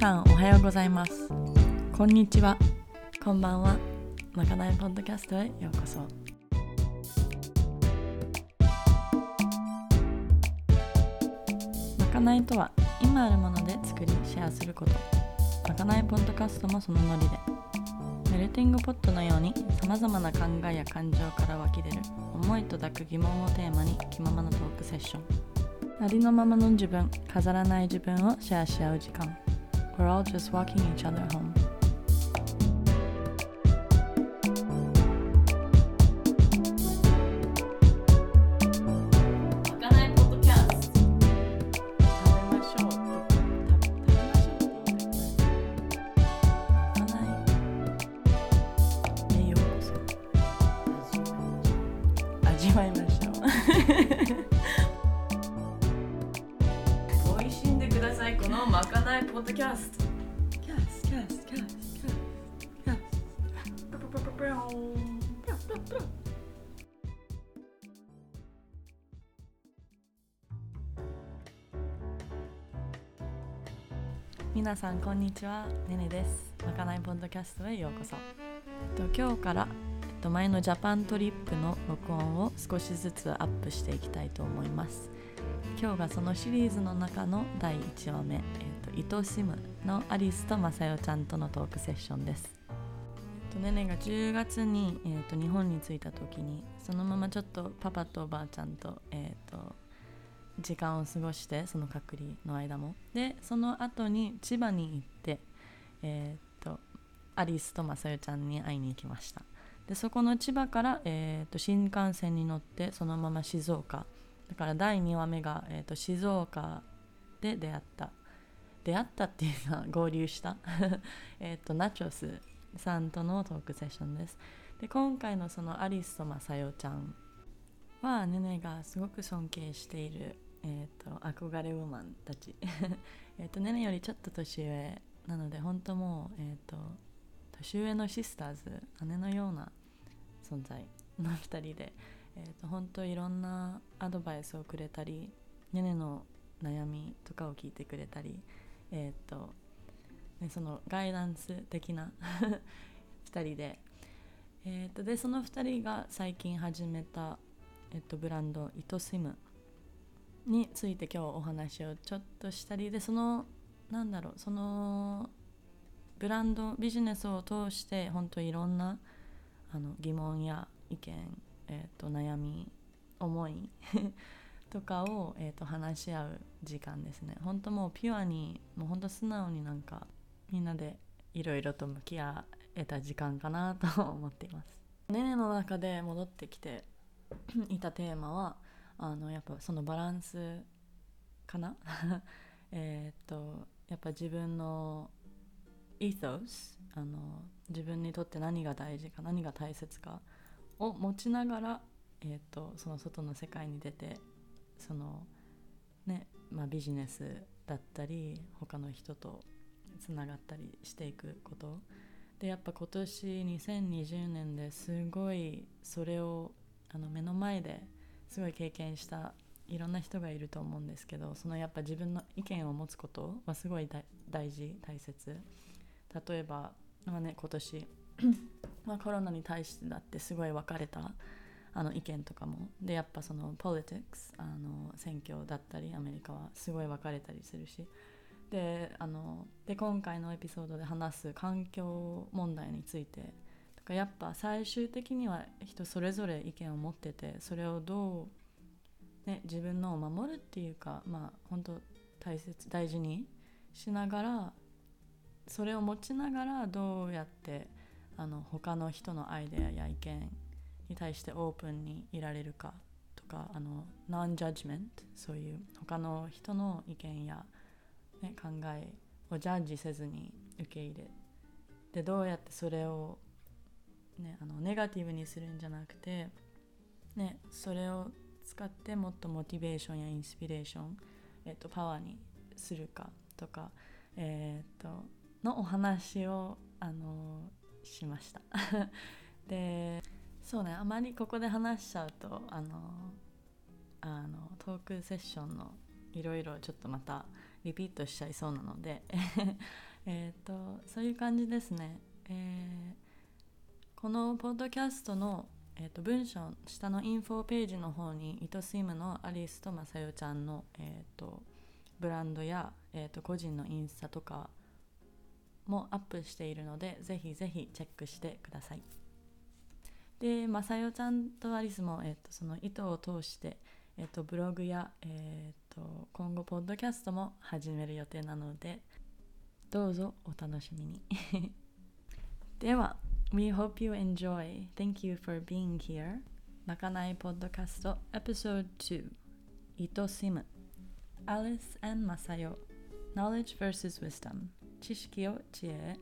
さんおはようございます。こんにちは。こんばんは。まかないポッドキャストへようこそ。まかないとは今あるもので作りシェアすること。まかないポッドキャストもそのノリで。メルティングポットのようにさまざまな考えや感情から湧き出る思いと抱く疑問をテーマに気ままなトークセッション。ありのままの自分飾らない自分をシェアし合う時間 We're all just walking each other home さんこんにちは。ねねです。まかないポッドキャストへようこそ。えっと今日からえっと前のジャパントリップの録音を少しずつアップしていきたいと思います。今日がそのシリーズの中の第1話目、えっと「愛しむ」のアリスとマサヨちゃんとのトークセッションです。えっとねねが10月に、えっと日本に着いた時にそのままちょっとパパとおばあちゃんと,、えっと時間を過ごしてその隔離の間も。でその後に千葉に行ってえっとアリスとマサヨちゃんに会いに行きました。でそこの千葉から、えっと新幹線に乗ってそのまま静岡。だから第2話目が、えっと静岡で出会った。出会ったっていうのは合流した。えっとナチョスさんとのトークセッションです。で今回のそのアリスとマサヨちゃんはネネがすごく尊敬している、えー、と憧れウーマンたち。えとネネよりちょっと年上なので本当もう、えー、と年上のシスターズ姉のような存在の2人で、えー、と本当いろんなアドバイスをくれたりネネの悩みとかを聞いてくれたりえっ、とね、そのガイダンス的な 2人で、えー、とでその2人が最近始めた、えっとブランドイトシム。について今日お話をちょっとしたりでそのなんだろうそのブランドビジネスを通して本当いろんなあの疑問や意見、えー、と悩み思いとかを、えー、と話し合う時間ですね。本当もうピュアにもう本当素直になんかみんなでいろいろと向き合えた時間かなと思っています。ねねの中で戻ってきていたテーマは あのやっぱそのバランスかな？えっとやっぱ自分の ethos あの自分にとって何が大事か何が大切かを持ちながら、えー、とその外の世界に出てそのね、まあ、ビジネスだったり他の人とつながったりしていくこと。でやっぱ今年2020年ですごいそれをあの目の前ですごい経験したいろんな人がいると思うんですけどそのやっぱ自分の意見を持つことはすごい大事大切。例えば、まあね、今年 まあコロナに対してだってすごい分かれたあの意見とかも。でやっぱその politics あの選挙だったりアメリカはすごい分かれたりするし。であので今回のエピソードで話す環境問題についてかやっぱ最終的には人それぞれ意見を持っててそれをどう、ね、自分のを守るっていうかまあ本当大切大事にしながらそれを持ちながらどうやってあの他の人のアイデアや意見に対してオープンにいられるかとかあのノンジャッジメントそういう他の人の意見や、ね、考えをジャッジせずに受け入れでどうやってそれを、ね、あのネガティブにするんじゃなくて、ね、それを使ってもっとモチベーションやインスピレーション、えっと、パワーにするかとか、えー、っとのお話をあのしました。でそうねあまりここで話しちゃうとあのあのトークセッションのいろいろちょっとまたリピートしちゃいそうなので えっ、とそういう感じですね、えーこのポッドキャストの、えー、と文章下のインフォページの方に糸スイムのアリスとまさよちゃんの、えー、とブランドや、えー、と個人のインスタとかもアップしているのでぜひぜひチェックしてください。でまさよちゃんとアリスも、えー、とその糸を通して、えー、とブログや、えー、と今後ポッドキャストも始める予定なのでどうぞお楽しみに。では We hope you enjoy. Thank you for being here. まかないポッドキャスト Episode 2糸シム Alice and マサヨ Knowledge vs. Wisdom 知識を知恵へ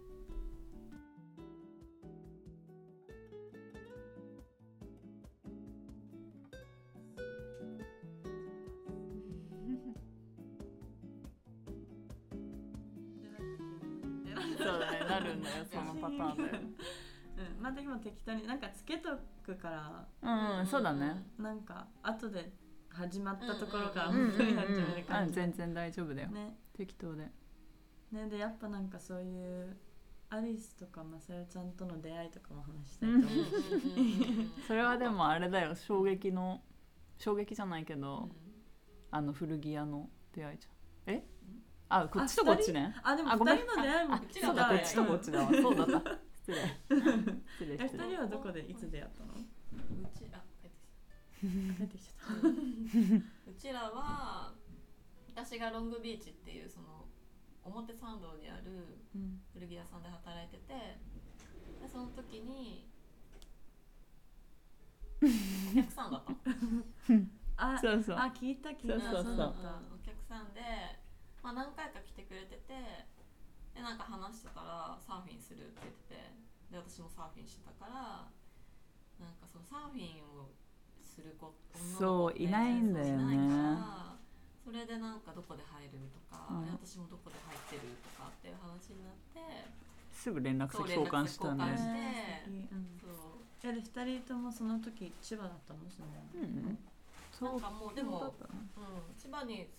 そうだねなるんだよそのパターンだよ うん、また今適当になんかつけとくから。うん、うん、そうだね。なんか後で始まったところからうんうん本当に始めるうん感じ、全然大丈夫だよ。ね。適当で。ねでやっぱなんかそういうアリスとかまさよちゃんとの出会いとかも話したいと思う。し、それはでもあれだよ。衝撃の衝撃じゃないけど、あの古着屋の出会いじゃん。え？あこっちとこっちね。あでもあごめん。二人の出会いもあ聞きそうだこっちとこっちだわ。そうだった 失礼。失礼二人はどこでいつ出会ったの？うちあ帰ってき帰ってきちゃった。うちらは私がロングビーチっていうその表参道にあるうん古着屋さんで働いててでその時にお客さんだったの。あそうそう。あ聞いた聞いた。そうそうそう。だった。んお客さんで、まあ、何回か来てくれててでなんか話してたらサーフィンするって言っててで私もサーフィンしてたからなんかそのサーフィンをする子そういないんだよね。そういないからそれでなんかどこで入るとか、うん。で私もどこで入ってるとかっていう話になってすぐ連絡先交換した連絡先交換しね。てねうん。そう。えで二人ともその時千葉だったの？そのうんなんかもうでもうん、千葉に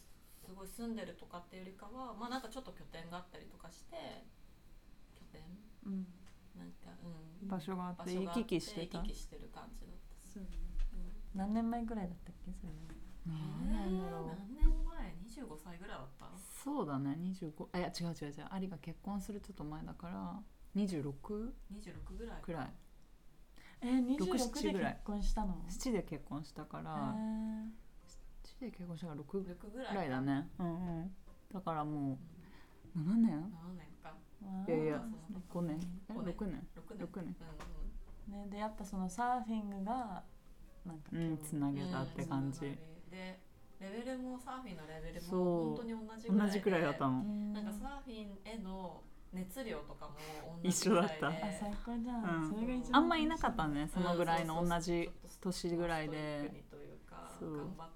すごい住んでるとかっていうよりかはまあなんかちょっと拠点があったりとかして拠点？うん。なんかうん。場所があって場所があ行き来してた？行き来してる感じだった。そううん。何年前ぐらいだったっけ？それ。何年だろう。何年前？25歳ぐらいだった？そうだね。25あいや違う違う違う。アリが結婚するちょっと前だから 26? 26ぐらい。くらい。え二十六六七でぐらい。結婚したの？7で結婚したからへ7で結婚したから6 6ぐらいだね。うんうん。だからもう7年？7年か。ーいやいやそう5年。え五年。6年？6年。6年。うんねでやっぱそのサーフィングがなんかうんつなうんげたって感じ、うんでレベルもサーフィンのレベルそう。も本当に同じぐらいで。同じくらいだったの。なんかサーフィンへの熱量とかも同一緒だった。あ最高じゃん、うん。それが一番あんまいなかったね。そのぐらいの同じ年ぐらいで。にというかそう。頑張っ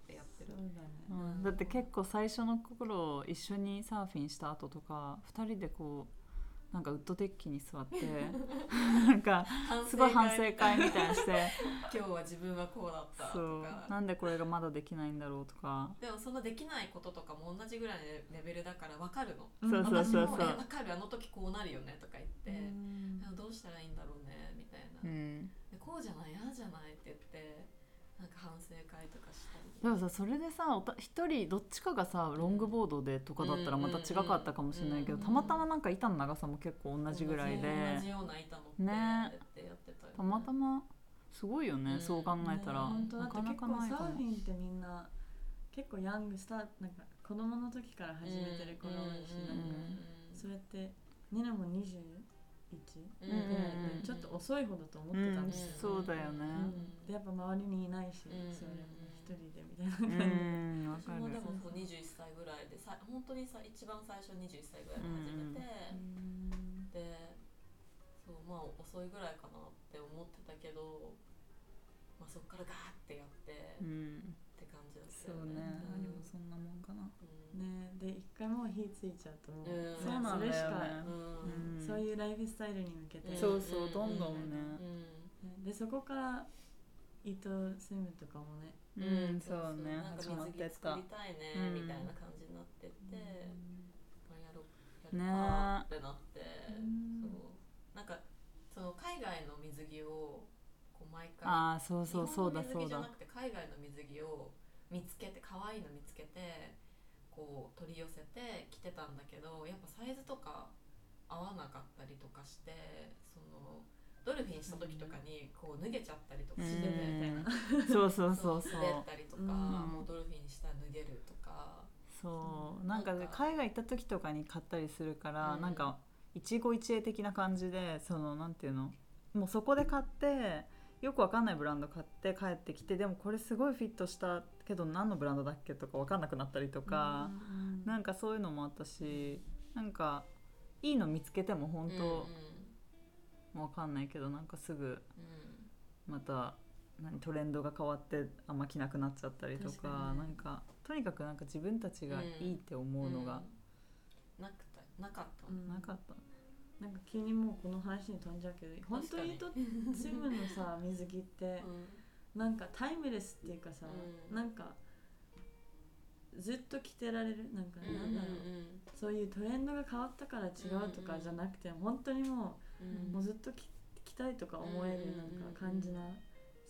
てやってるそうだね、うん。だって結構最初の頃一緒にサーフィンした後とか2人でこうなんかウッドデッキに座って なんかすごい反省会みたいにして。今日は自分はこうだったとか。なんでこれがまだできないんだろうとか。でもそのできないこととかも同じぐらいのレベルだから分かるの。うんそうそうそう。分かる？あの時こうなるよねとか言って、どうしたらいいんだろうねみたいな、うん。でこうじゃないああじゃないって言ってなんか反省会とかしたりでもさそれでさおた一人どっちかがさロングボードでとかだったらまた違かったかもしれないけどうんたまたまなんか板の長さも結構同じぐらいで。同じような板乗ってねってやってたまたま。すごいよね、うんそう考えたら、本当だってなかなかないかもーフィンってみんな結構ヤングスターなんか子供の時から始めてる子が多いし、うんなんかそれってニナも21うんぐらいちょっと遅いほどと思っうんてたんですよ、そうだよね。でやっぱ周りにいないし、うん。それも一人でみたいなう感じで、私もでもそう21歳ぐらいでさ本当にさ一番最初21歳ぐらいで始めて、うん。でそうまあ遅いぐらいかなって思ってたけど、まあ、そっからガーってやってっうんて感じだったそうね、よね。あでもそんなもんかな。うん。ねで一回もう火ついちゃうともう、うん。そうなんだよね。それしか、うん。うんそういうライフスタイルに向けて、そうそうどんどんね。ねでそこから糸スイムとかもね。うん、そうね。なんか始まっ水着作りたいね、うん。みたいな感じになってって、まあ、やろやねあーってなって、うんそう。なんかその海外の水着をこう毎回ああそうそうそうだ日本の水着じゃそうだなくて海外の水着を見つけて可愛いの見つけてこう取り寄せて着てたんだけどやっぱサイズとか合わなかったりとかしてそのドルフィンした時とかにこう脱げちゃったりとかしてて、うんそうそうそうそう。滑ったりとか、うん。もうドルフィンしたら脱げるとか。そう。なんかなんか。海外行った時とかに買ったりするから、うん。なんか一期一会的な感じでそのなんていうの？もうそこで買ってよくわかんないブランド買って帰ってきてでもこれすごいフィットしたけど何のブランドだっけとかわかんなくなったりとか、うん。なんかそういうのもあったしなんかいいの見つけても本うんうん。当、わかんないけどなんかすぐうまた何トレンドが変わってあんま着なくなっちゃったりとか確かになんかとにかくなんか自分たちがいいって思うのがん。なくたなかった、うん。なかった。なんか急にもうこの話に飛んじゃうけど本当にと チームのさ水着ってなんかタイムレスっていうかさ、うん。なんかずっと着てられる？なんかうんなんだろう、そういうトレンドが変わったから違うとかじゃなくて、本当にもうん。う,、もうずっと着着たいとか思えるうんなんか感じな、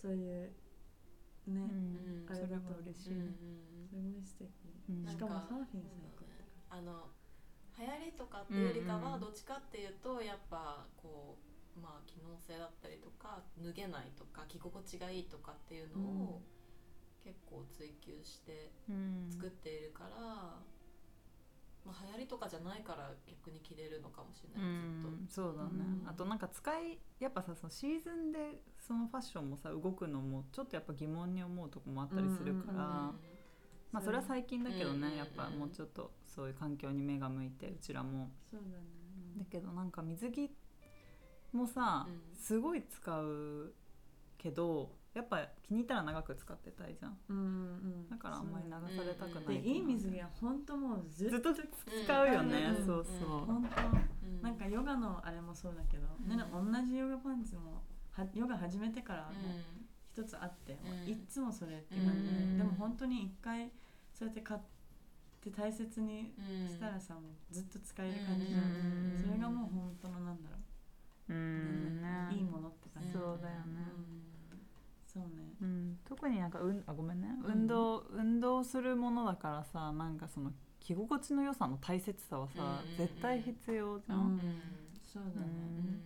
そういうね、うん。あれだと。嬉しい。うん。すごい素敵、うん。しかもなんかサーフィン最高あの流行りとかっていうよりかはどっちかっていうとやっぱこうまあ機能性だったりとか脱げないとか着心地がいいとかっていうのを結構追求してうん。作っているから、まあ、流行りとかじゃないから逆に着れるのかもしれうない、ずっと。ん、そうだね、うん。あとなんか使いやっぱさそのシーズンでそのファッションもさ動くのもちょっとやっぱ疑問に思うとこもあったりするから、うんうんうん。まあそれは最近だけどね、うんうんうん。やっぱもうちょっとそういう環境に目が向いてうちらも、そうだね、だけどなんか水着もさ、うん。すごい使うけどやっぱ気に入ったら長く使ってたいじゃん。うんうん。だからあんまり流されたくうんな。いでいい水着は本当もうずっとずっと使うよね、うん。そうそう、本当。うんなんかヨガのあれもそうだけど、うん。ね同じヨガパンツもはヨガ始めてからうん。もう一つあって、もううん。いっつもそれっていう感じで、うん。でも本当に一回そうやって買って大切にうん。したらさ、もうずっと使える感じじゃん、うんそれがもう本当のなんだろう。う、ん。ね。いいものって感じ、そうだよねそうね。うん、特になんかうんあごめんね、うん。運動運動するものだからさなんかその着心地の良さの大切さはさ、うん絶対必要じゃん、うんうんそうだね、うん。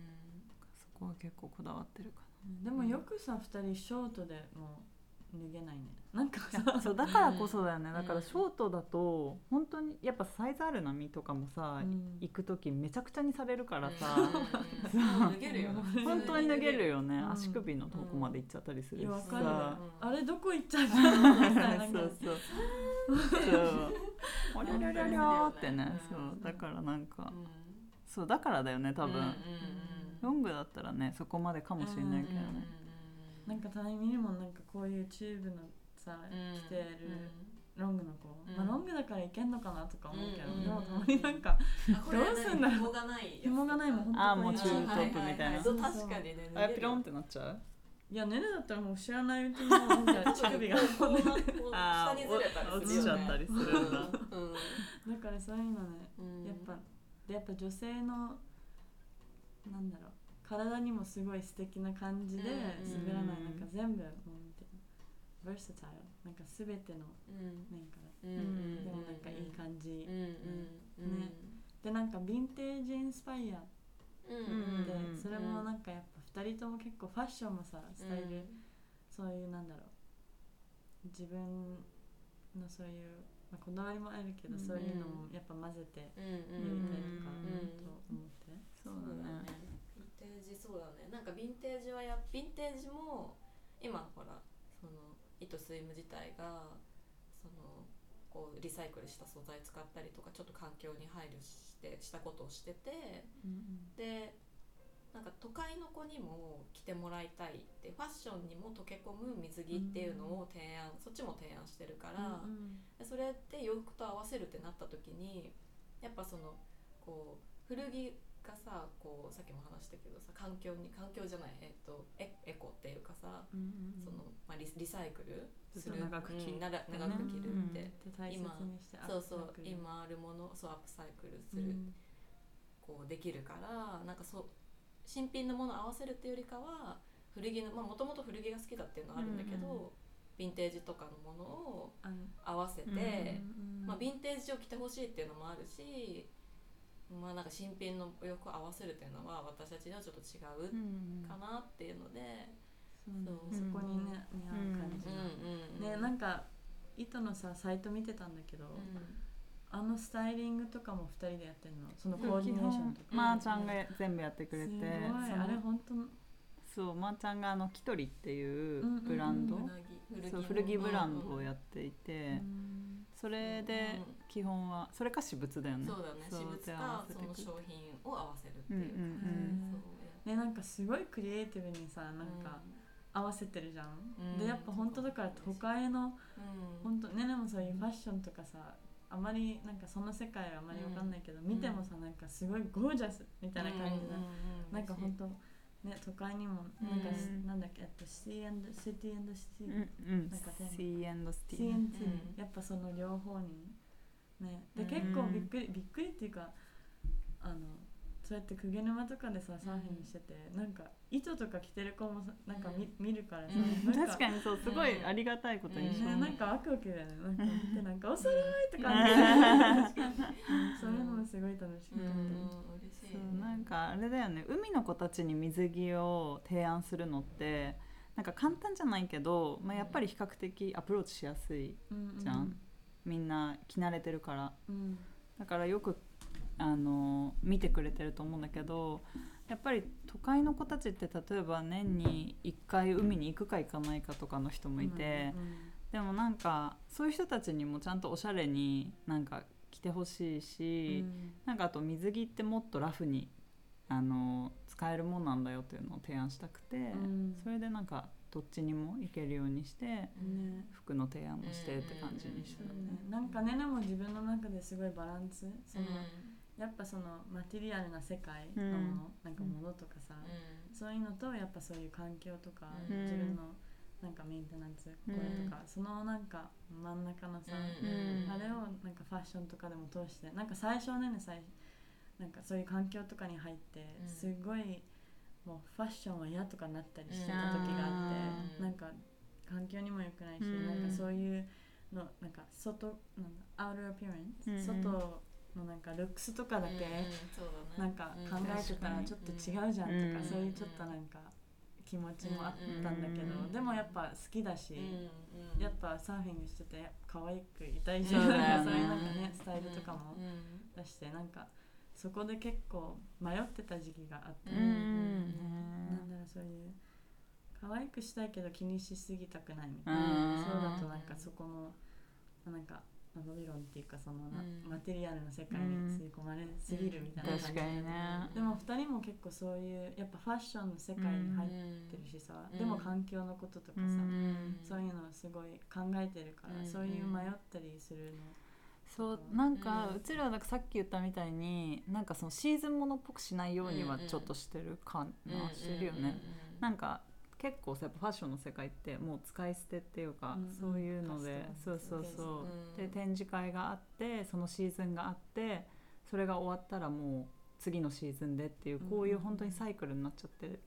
そこは結構こだわってるかでもよくさ2人ショートでもう脱げないね。なんかそうだからこそだよね。うん。だからショートだと本当にやっぱサイズある波とかもさ、うん。行く時めちゃくちゃにされるからさ、うん。う。ん脱げるよ。本当に脱げるよね、うん。足首のとこまで行っちゃったりするしさ、あれどこ行っちゃったの？みたいなそうそう。そう。おりゃりゃりゃりゃってね、うんそう。だからなんか、うん。そうだからだよね多分、うんうんロングだったらねそこまでかもしれないけどね、なんかたまにもなんかこういうチューブのさうん着てるロングの子、うん。まあロングだからいけんのかなとか思うけど、うんでもたまになんかあこれどうすんだろう。紐がない紐がないもんあーもうこい中トップみたいな。そう確かにねあれピロンってなっちゃう？いやねねだったらもう知らないうちにもう乳首が。下にずれたーり落ちちゃったりするんだ。うん。だからそういうのねうんやっぱでやっぱ女性のなんだろう体にもすごい素敵な感じでうん滑らないなんか全部もう見てバーサタイルなんか全てのうん面からでもなんかいい感じ。ね。でなんかヴィンテージインスパイアでうんそれもなんかやっぱ2人とも結構ファッションもさスタイル。そういうなんだろう。自分のそういう、まあ、こだわりもあるけど、うんそういうのもやっぱ混ぜてうんやうんりたいとか、うんと思って、そうだねテージそうだね。なんかヴィンテージはやヴィンテージも今ほらその糸スイム自体がそのこうリサイクルした素材使ったりとかちょっと環境に配慮してしたことをしててでなんか都会の子にも着てもらいたいってファッションにも溶け込む水着っていうのを提案、そっちも提案してるから、でそれって洋服と合わせるってなった時にやっぱそのこう古着がさこうさっきも話したけどさ環境に環境じゃないえっとエエコっていうかさ、そのまあ、リリサイクルする。長く着うんなら長く着るって、で大切にしてそうそう今あるものをそうアップサイクルする、うん。こうできるからなんかそう新品のものを合わせるっていうよりかは古着のまあもともと古着が好きだっていうのはあるんだけど、うんうんヴィンテージとかのものを合わせて、うんまあ、ヴィンテージを着てほしいっていうのもあるし、まあ、なんか新品の洋服を合わせるっていうのは私たちではちょっと違うかなっていうので、そうそうそこにね似合う感じうんの、ねなんか糸のさサイト見てたんだけど、あのスタイリングとかも2人でやってんの？そのコーディネーションとか、まーちゃんが全部やってくれて、すごい。あれ本当。そうまーちゃんがあのキトリっていううんうんうん。ブランド、古着そう古着ブランドをやっていて、それでうん基本はそれか私物だよね。そうだね。私物かその商品を合わせるっていううんうんうん。そう。ねなんかすごいクリエイティブにさなんか合わせてるじゃん、うん。でやっぱ本当だから都会のうん。本当ねでもそういうファッションとかさあまりなんかその世界はあまりわかんないけど、見てもさなんかすごいゴージャスみたいな感じで、うんうんうん。なんか本当ね都会にもなんか、うんなんだっけえっとシティシティシティ、うんうんなんかテーマ。C&T ん。やっぱその両方にね。でうん。結構びっくりびっくりっていうかあのそうやって鵠沼とかでさサーフィンしてて、なんか糸とか着てる子もさなんか見,、見るからさ、うん。なん確かにそうすごいありがたいことに。うん。ね、なんかワクワクだよね。なんか見てなんか「おそろい!」と かそういうのもすごい楽しかった、うん。嬉しいそうなんかあれだよね。海の子たちに水着を提案するのってなんか簡単じゃないけど、まあ、やっぱり比較的アプローチしやすいうんじゃん。みんな着慣れてるから。うん。だからよくあの見てくれてると思うんだけどやっぱり都会の子たちって例えば年に1回海に行くか行かないかとかの人もいて、でもなんかそういう人たちにもちゃんとおしゃれになんか着てほしいし、なんかあと水着ってもっとラフにあの使えるもんなんだよっていうのを提案したくて、うん。それでなんかどっちにも行けるようにしてね。服の提案もしてって感じにしたそうね。ねなんかねねも自分の中ですごいバランスその、やっぱそのマテリアルな世界のもの、なんか物とかさ、そういうのとやっぱそういう環境とか、うん。自分のなんかメンテナンスこれとか、そのなんか真ん中のさ、うん。あれをなんかファッションとかでも通してなんか最初はね最なんかそういう環境とかに入ってうん。すごいもうファッションは嫌とかなったりしてた時があって、うん。なんか環境にも良くないし、うん。なんかそういうのなんか外なんだアウトアピアレンス、うん。外のなんかルックスとかだけ、なんか考えてたらちょっと違うじゃんとか、うん。そういうちょっとなんか気持ちもあったんだけど、うんでもやっぱ好きだし、やっぱサーフィングしてて可愛くいたいし、そうだよね。そういうなんかねスタイルとかも出してなんかそこで結構迷ってた時期があって、うんなんだろうそういう可愛くしたいけど気にしすぎたくないみたいな、うん。そうだとなんかそこのなんかバビロンっていうかそのな、うん。マテリアルの世界に吸い込まれすぎるみたいな感じ確かにね。でも2人も結構そういうやっぱファッションの世界に入ってるしさ、うん。でも環境のこととかさ、そういうのをすごい考えてるから、うん。そういう迷ったりするの、そうなんか、うちらなんかさっき言ったみたいになんかそのシーズンものっぽくしないようにはちょっとしてるかな、してるよね、なんか結構さやっぱファッションの世界ってもう使い捨てっていうか、うんそういうのでカスタムそうそう。そう、うんで展示会があってそのシーズンがあってそれが終わったらもう次のシーズンでっていうこういう本当にサイクルになっちゃって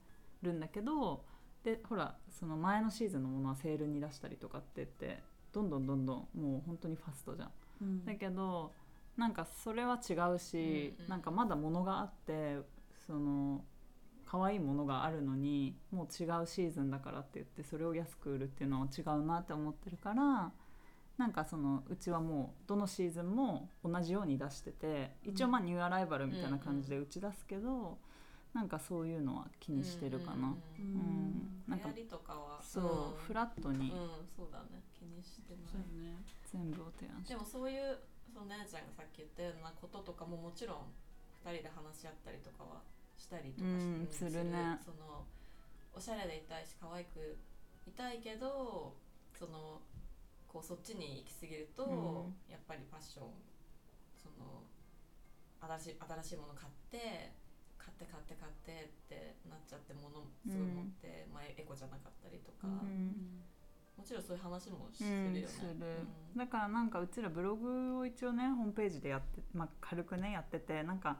るんだけどでほらその前のシーズンのものはセールに出したりとかって言ってどんどんどんどんもう本当にファストじゃん。うん。だけどなんかそれは違うし、うんうん。なんかまだ物があってその可愛いものがあるのにもう違うシーズンだからって言ってそれを安く売るっていうのは違うなって思ってるからなんかそのうちはもうどのシーズンも同じように出してて一応まあニューアライバルみたいな感じで打ち出すけど、なんかそういうのは気にしてるかな。ううんん。なんかとかは。そう、フラットに。うんそうだね。気にしてない。そうよね。全部を提案して。でもそういうそのねねちゃんがさっき言ったようなこととかももちろん2人で話し合ったりとかはしたりとかうんしするね。そのおしゃれでいたいし可愛くいたいけどそのこうそっちに行き過ぎると、うん。やっぱりファッションその新しい新しいもの買って買って買って買ってってなっちゃって物すごい持って、まあ、エコじゃなかったりとか、うん。もちろんそういう話もすうんるよね。する。うん。だからなんかうちらブログを一応ねホームページでやって、まあ、軽くねやっててなんか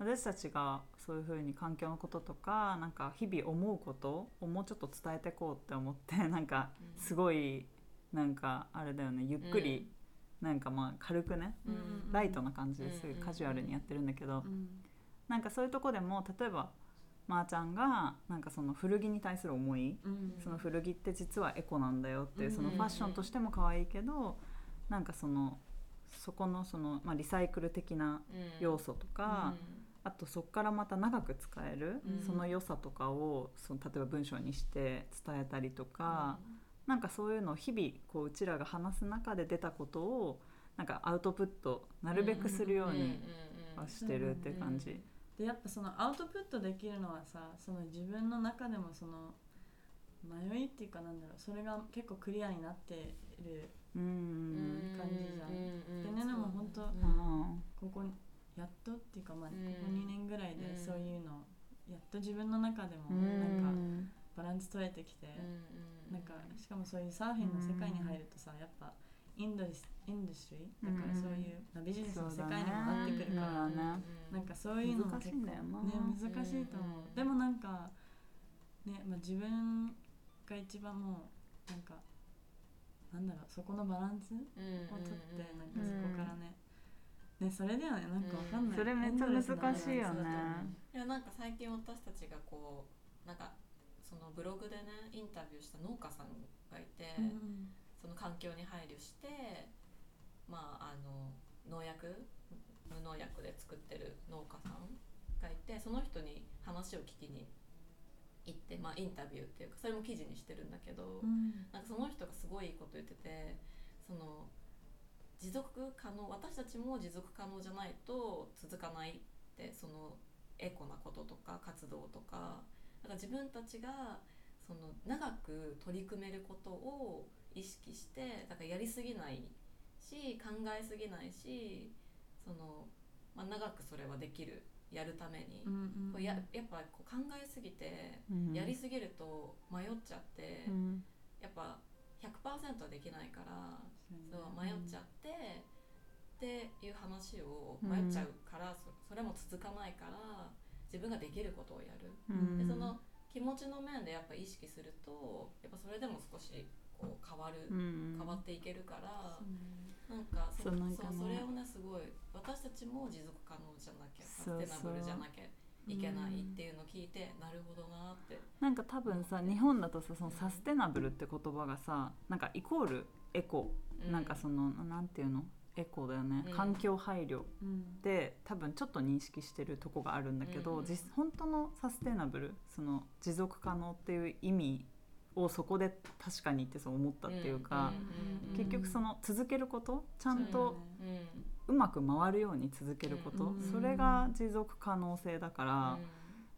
私たちがそういうふうに環境のこととかなんか日々思うことをもうちょっと伝えていこうって思って なんかうん。すごいなんかあれだよねゆっくり、なんかまあ軽くねうんライトな感じですうんカジュアルにやってるんだけどうん。なんかそういうとこでも例えばまー、ちゃんがなんかその古着に対する思いうん。その古着って実はエコなんだよっていううんそのファッションとしても可愛いけどなんかそのそこのその、まあ、リサイクル的な要素とか、あとそこからまた長く使える、うん。その良さとかをその例えば文章にして伝えたりとか、なんかそういうのを日々こううちらが話す中で出たことをなんかアウトプットなるべくするようにはしてるって感じ。でやっぱそのアウトプットできるのはさその自分の中でもその迷いっていうかなんだろうそれが結構クリアになってるうん感じじゃん。でねでも本当うんここにやっとっていうかまあこうん。こ2年ぐらいでうん。そういうのやっと自分の中でもうなんかんバランス取れてきてなんかしかもそういうサーフィンの世界に入るとさやっぱインドリスインダストリーだからそういうまあビジネスの世界にもなってくるからなんかそういうのも難しいんだよな。ね難しいと思う、うんでもなんかね、まあ、自分が一番もうなんかなんだろうそこのバランスをとってなんかそこからね、ねそれだよねなんかわかんない、それめっちゃ難しいよね。いやなんか最近私たちがこうなんかそのブログでねインタビューした農家さんがいて、うん。その環境に配慮してまああの農薬無農薬で作ってる農家さんがいてその人に話を聞きに行って、まあ、インタビューっていうかそれも記事にしてるんだけど、うん。なんかその人がすごいいいこと言っててその持続可能私たちも持続可能じゃないと続かないってそのエコなこととか活動とかだから自分たちがその長く取り組めることを意識してだからやりすぎないし考えすぎないしその、まあ、長くそれはできるやるために、うんうん。こうややっぱこう考えすぎてうん。やりすぎると迷っちゃって。うん。やっぱ100%はできないからそう迷っちゃって、っていう話を迷っちゃうから、そそれも続かないから自分ができることをやる、うん。でその気持ちの面でやっぱ意識するとやっぱそれでも少しこう変わる、うん。変わっていけるからそうね。なんかそそうなんかね。それをねすごい私たちも持続可能じゃなきゃサステナブルじゃなきゃいけないっていうのを聞いて、なるほどなって。なんか多分さ日本だとさそのサステナブルって言葉がさなんかイコールエコ、うんなんかそのなんていうの？エコだよね、うん。環境配慮うん。で多分ちょっと認識してるとこがあるんだけど、うん実本当のサステナブルその持続可能っていう意味をそこで確かにってそう思ったっていうか、うん結局その続けることちゃんとうまく回るように続けること、うんそれが持続可能性だから、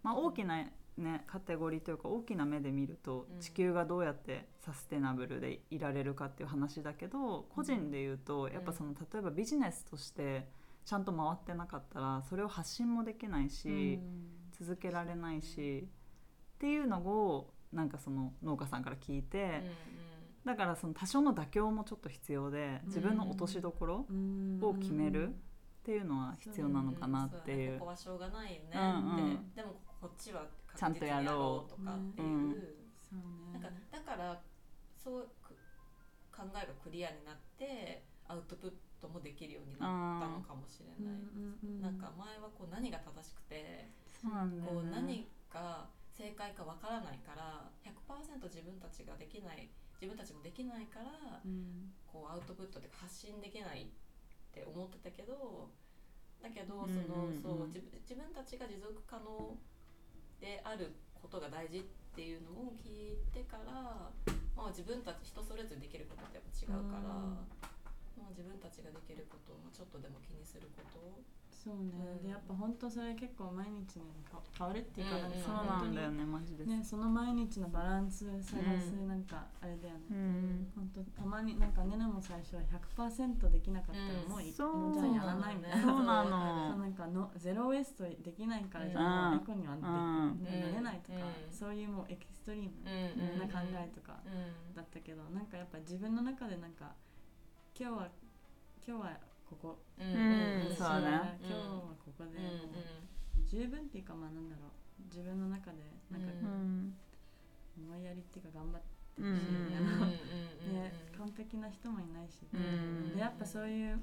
まあ、大きな、ね、カテゴリーというか大きな目で見るとうん。地球がどうやってサステナブルでいられるかっていう話だけど個人で言うとやっぱその例えばビジネスとしてちゃんと回ってなかったらそれを発信もできないし、続けられないしっていうのをなんかその農家さんから聞いて、だからその多少の妥協もちょっと必要で自分の落としどころうん。を決めるっていうのは必要なのかなっていう。ここはしょうがないよねって、うんうん。でもこっちはちゃんとやろうとかっていう、なんかだからそうく考えがクリアになってアウトプットもできるようになったのかもしれない、なんか前はこう何が正しくて、そうなんだよこうね何が正解かわからないから100%自分たちができない自分たちもできないからうん。こうアウトプットで発信できないって思ってたけどだけどそうんの、そう自分自分たちが持続可能であることが大事っていうのを聞いてから、まあ、自分たち人それぞれできることってやっぱ違うから、うん。まあ、自分たちができることをまあちょっとでも気にすることそうね、うん。でやっぱ本当それ結構毎日ねか変わるっていうか、うんうんそうなんだよねマジで。ねその毎日のバランス探すうん。なんかあれだようね、ん。本当たまになんかねねも最初は100%できなかったらうんもういい、そう。もうじゃあやらないみたいな。そうなの。なんかのゼロウエストできないからじゃあうん。もうエコにはなれないとか、うん。そういうもうエキストリームうんな考えとかうん。だったけどなんかやっぱ自分の中でなんか今日は今日はここ。うんうんそうね。今日はここで。十分っていうかまあなんだろう。自分の中でなんかうん。思いやりっていうか頑張ってしいみたいな、うんうんうん。ね完璧な人もいないし、うん。でやっぱそういう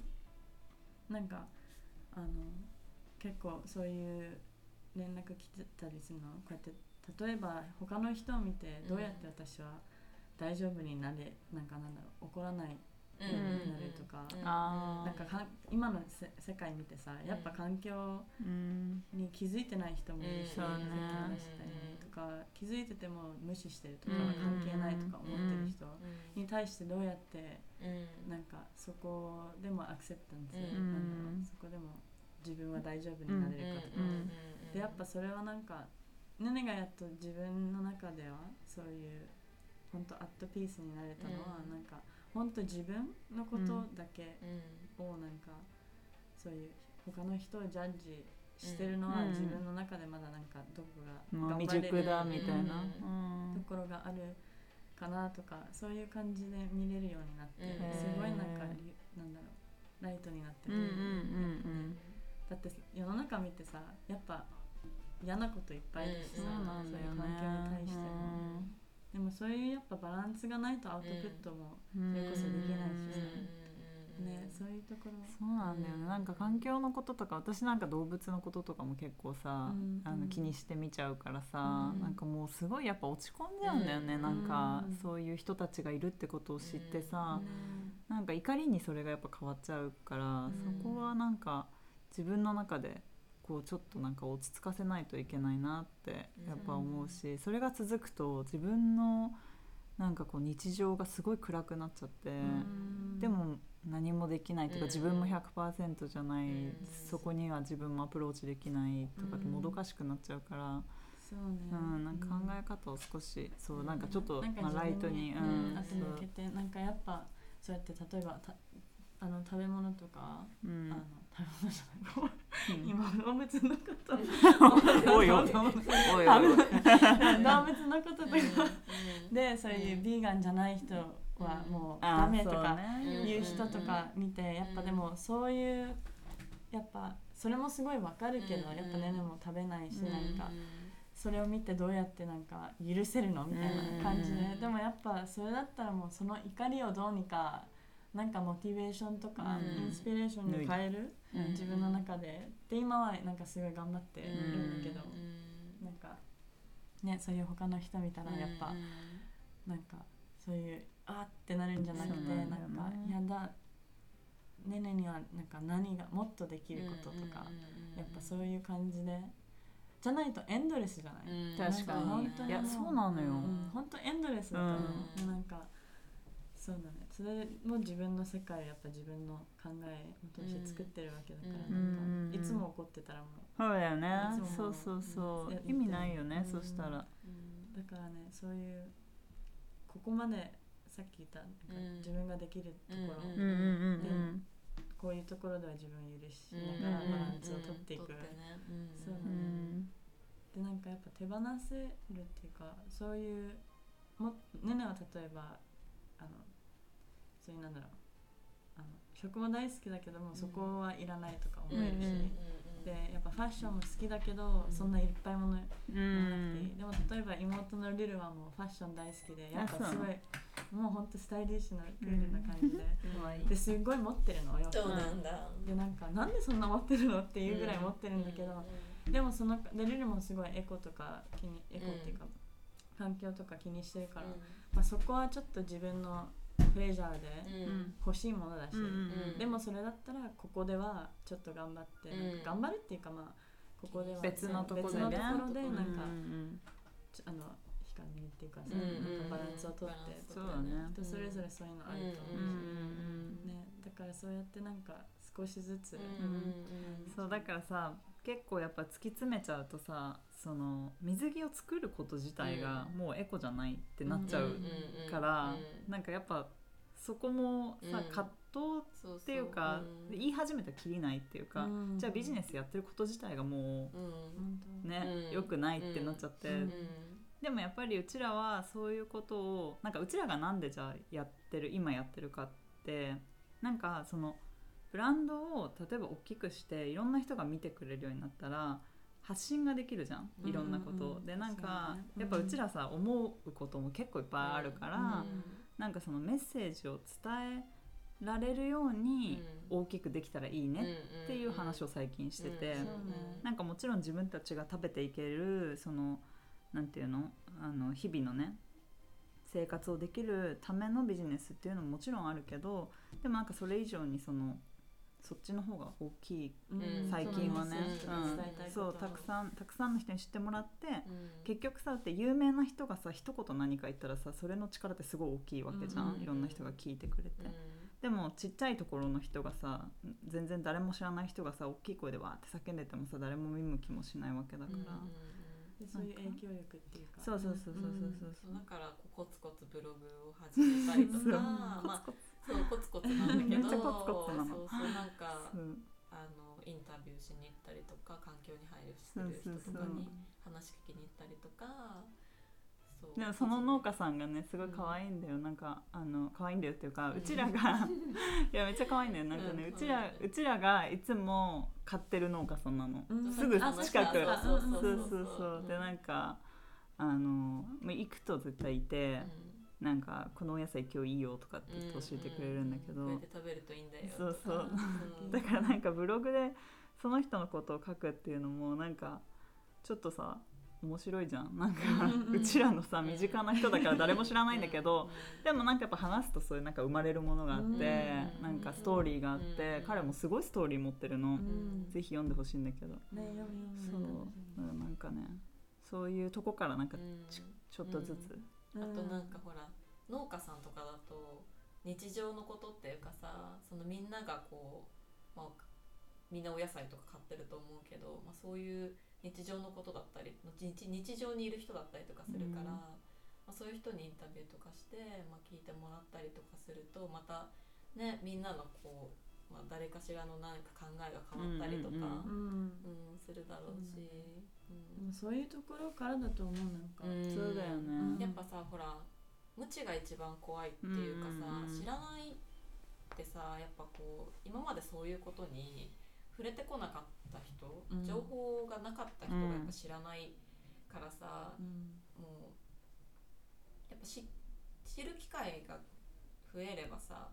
なんかあの結構そういう連絡来てたりするの？こうやって例えば他の人を見てどうやって私は大丈夫になれなんかなんだろう怒らないになるとか、あーなんかか今のせ世界見てさやっぱ環境に気づいてない人もいるし、うね気づきしたりとか気づいてても無視してるとか、関係ないとか思ってる人に対してどうやってうなんかそこでもアクセプタンス、うんなんだろうそこでも自分は大丈夫になれるかとか、でやっぱそれはなんかねねがやっと自分の中ではそういう本当アットピースになれたのは、なんか本当自分のことだけうん。をなんかそういう他の人をジャッジしてるのはうん。自分の中でまだなんかどこがまあ頑張れる未熟だみたいな。うん。ところがあるかなとかそういう感じで見れるようになって、うん。すごいなんかりなんだろうライトになってる、だって世の中見てさやっぱ嫌なこといっぱいだしさ、そういう環境に対しても、でもそういうやっぱバランスがないとアウトプットも、うん。それこそできないしさ。うん。ねそういうところ。そうなんだよねなんか環境のこととか私なんか動物のこととかも結構さ、うん。あの気にして見ちゃうからさ、うん。なんかもうすごいやっぱ落ち込んじゃうんだよね、うん。なんかうん。そういう人たちがいるってことを知ってさ、うなんか怒りにそれがやっぱ変わっちゃうから、ん。そこはなんか自分の中でこうちょっとなんか落ち着かせないといけないなってやっぱ思うし、それが続くと自分のなんかこう日常がすごい暗くなっちゃって、ん。でも何もできないとか、うん。自分も100%じゃない、うん。そこには自分もアプローチできないとかもどかしくなっちゃうから、そうね、うんなんか考え方を少しそうなんかちょっと、まあ、ライトに、ううん向けてなんかやっぱそうやって例えばたあの食べ物とか、そううん。あの食べ物じゃない 動物のこと。おいおい。いおいおい。動物のこととか。うん。でそういううん。ビーガンじゃない人はもうあダメとかそうね。言う人とか見てやっぱでもそういうやっぱそれもすごいわかるけどうん。やっぱねねも食べないしうん。なんかそれを見てどうやってなんか許せるのみたいな感じで。うんでもやっぱそれだったらもうその怒りをどうにかなんかモチベーションとかうん。インスピレーションに変えるうん自分の中で。で今はなんかすごい頑張ってるんだけど。うんなんかねそういう他の人見たらやっぱなんかそういうあーってなるんじゃなくてそうななんかねやだねねにはなんか何がもっとできることとかやっぱそういう感じで。じゃないとエンドレスじゃない、うん。確かに。いやそうなのよ、うん、本当エンドレスだと思う、うん。なんかそうだねそれも自分の世界をやっぱ自分の考えを通して作ってるわけだから、うん。なんかいつも怒ってたらもそうだよね。そうそうそう、うん意味ないよね、うん。そしたら。うだからねそういうここまでさっき言ったなんかうん自分ができるところ、うん。うんうんうんこういうところでは自分を許しうんながらバランスをとっていく、そううんうん。でなんかやっぱ手放せるっていうかそういうもねねは例えばあのそういうなんだろうあの食も大好きだけども、んそこはいらないとか思うんえるし、うんでやっぱファッションも好きだけど、うんそんないっぱいものなくて。いい、ん。でも例えば妹のルルはもうファッション大好きでやっぱすごいもうほんとスタイリッシュなクールな感じで、かわいいですっごい持ってるのよそうなんだ。でなんかなんでそんな持ってるのっていうぐらい持ってるんだけど、でもそのでルルもすごいエコとか気にエコっていうか、環境とか気にしてるから、まあ、そこはちょっと自分のプレジャーでうん。欲しいものだし、でもそれだったらここではちょっと頑張って、頑張るっていうかまあここでは別のところでなんか、あの光にっていうかさ、うんなんかバランスをとって、バランスそうだね。人それぞれそういうのあると思うし、んね、だからそうやってなんか少しずつ、そうだからさ結構やっぱ突き詰めちゃうとさその水着を作ること自体がもうエコじゃないってなっちゃうから、なんかやっぱそこもさ、うん。葛藤っていうか、言い始めたらきりないっていうか、うん。じゃあビジネスやってること自体がもうね、うん。良くないってなっちゃって、うん。でもやっぱりうちらはそういうことをなんかうちらがなんでじゃあやってる今やってるかってなんかそのブランドを例えば大きくしていろんな人が見てくれるようになったら発信ができるじゃんいろんなこと。を、うんうん。うんでなんか、ね。やっぱうちらさ思うことも結構いっぱいあるから、うんなんかそのメッセージを伝えられるように大きくできたらいいねっていう話を最近してて、そうね。なんかもちろん自分たちが食べていけるそのなんていうのあの日々のね生活をできるためのビジネスっていうのももちろんあるけどでもなんかそれ以上にそのそっちの方が大きいうん最近はね。そうなんそうたくさんたくさんの人に知ってもらってうん。結局さだって有名な人がさ一言何か言ったらさそれの力ってすごい大きいわけじゃん、うん。いろんな人が聞いてくれて、うん。でもちっちゃいところの人がさ全然誰も知らない人がさ大きい声でわーって叫んでてもさ誰も見向きもしないわけだから、でそういう影響力っていうか。そうそうそうそうそうそうそう。だからコツコツブログを始めたりとそうかまあコツコツそうコツコツなんだけど。めっちゃコツコツなの。そうそうなんかあのインタビューしに行ったりとか環境に配慮する人とかに話しかけに行ったりとかでもその農家さんがねすごい可愛いんだよ、なんかあの可愛いんだよっていうか、うちらが いやめっちゃ可愛いんだよ。なんかね、うんうちらうちらがいつも買ってる農家さんなの、うん。すぐ近く。あそうそうそうそう。でなんかあのまあ行くと絶対いて、なんかこのお野菜今日いいよとかって言って教えてくれるんだけど、こうやって食べるといいんだよそうそう。うん。だからなんかブログでその人のことを書くっていうのもなんかちょっとさ面白いじゃん。なんかうんうちらのさ身近な人だから誰も知らないんだけど。うんでもなんかやっぱ話すとそういうなんか生まれるものがあってうんなんかストーリーがあってうん彼もすごいストーリー持ってるの。うん。ぜひ読んでほしいんだけど。ねそう。なんかねそういうとこからなんかちょっとずつあとなんかほら農家さんとかだと日常のことっていうかさそのみんながこう、まあ、みんなお野菜とか買ってると思うけど、まあ、そういう日常のことだったり日日常にいる人だったりとかするから、うん。まあ、そういう人にインタビューとかして、まあ、聞いてもらったりとかするとまたねみんなのこう、まあ、誰かしらの何か考えが変わったりとか、うんうんうん。うんするだろうし、でもそういうところからだと思うなんかうん。そうだようん。ねやっぱさほら無知が一番怖いっていうかさ、うん。うんうん知らないってさやっぱこう今までそういうことに触れてこなかった人、うん。情報がなかった人がやっぱ知らないからさ、うん。もうやっぱし知る機会が増えればさ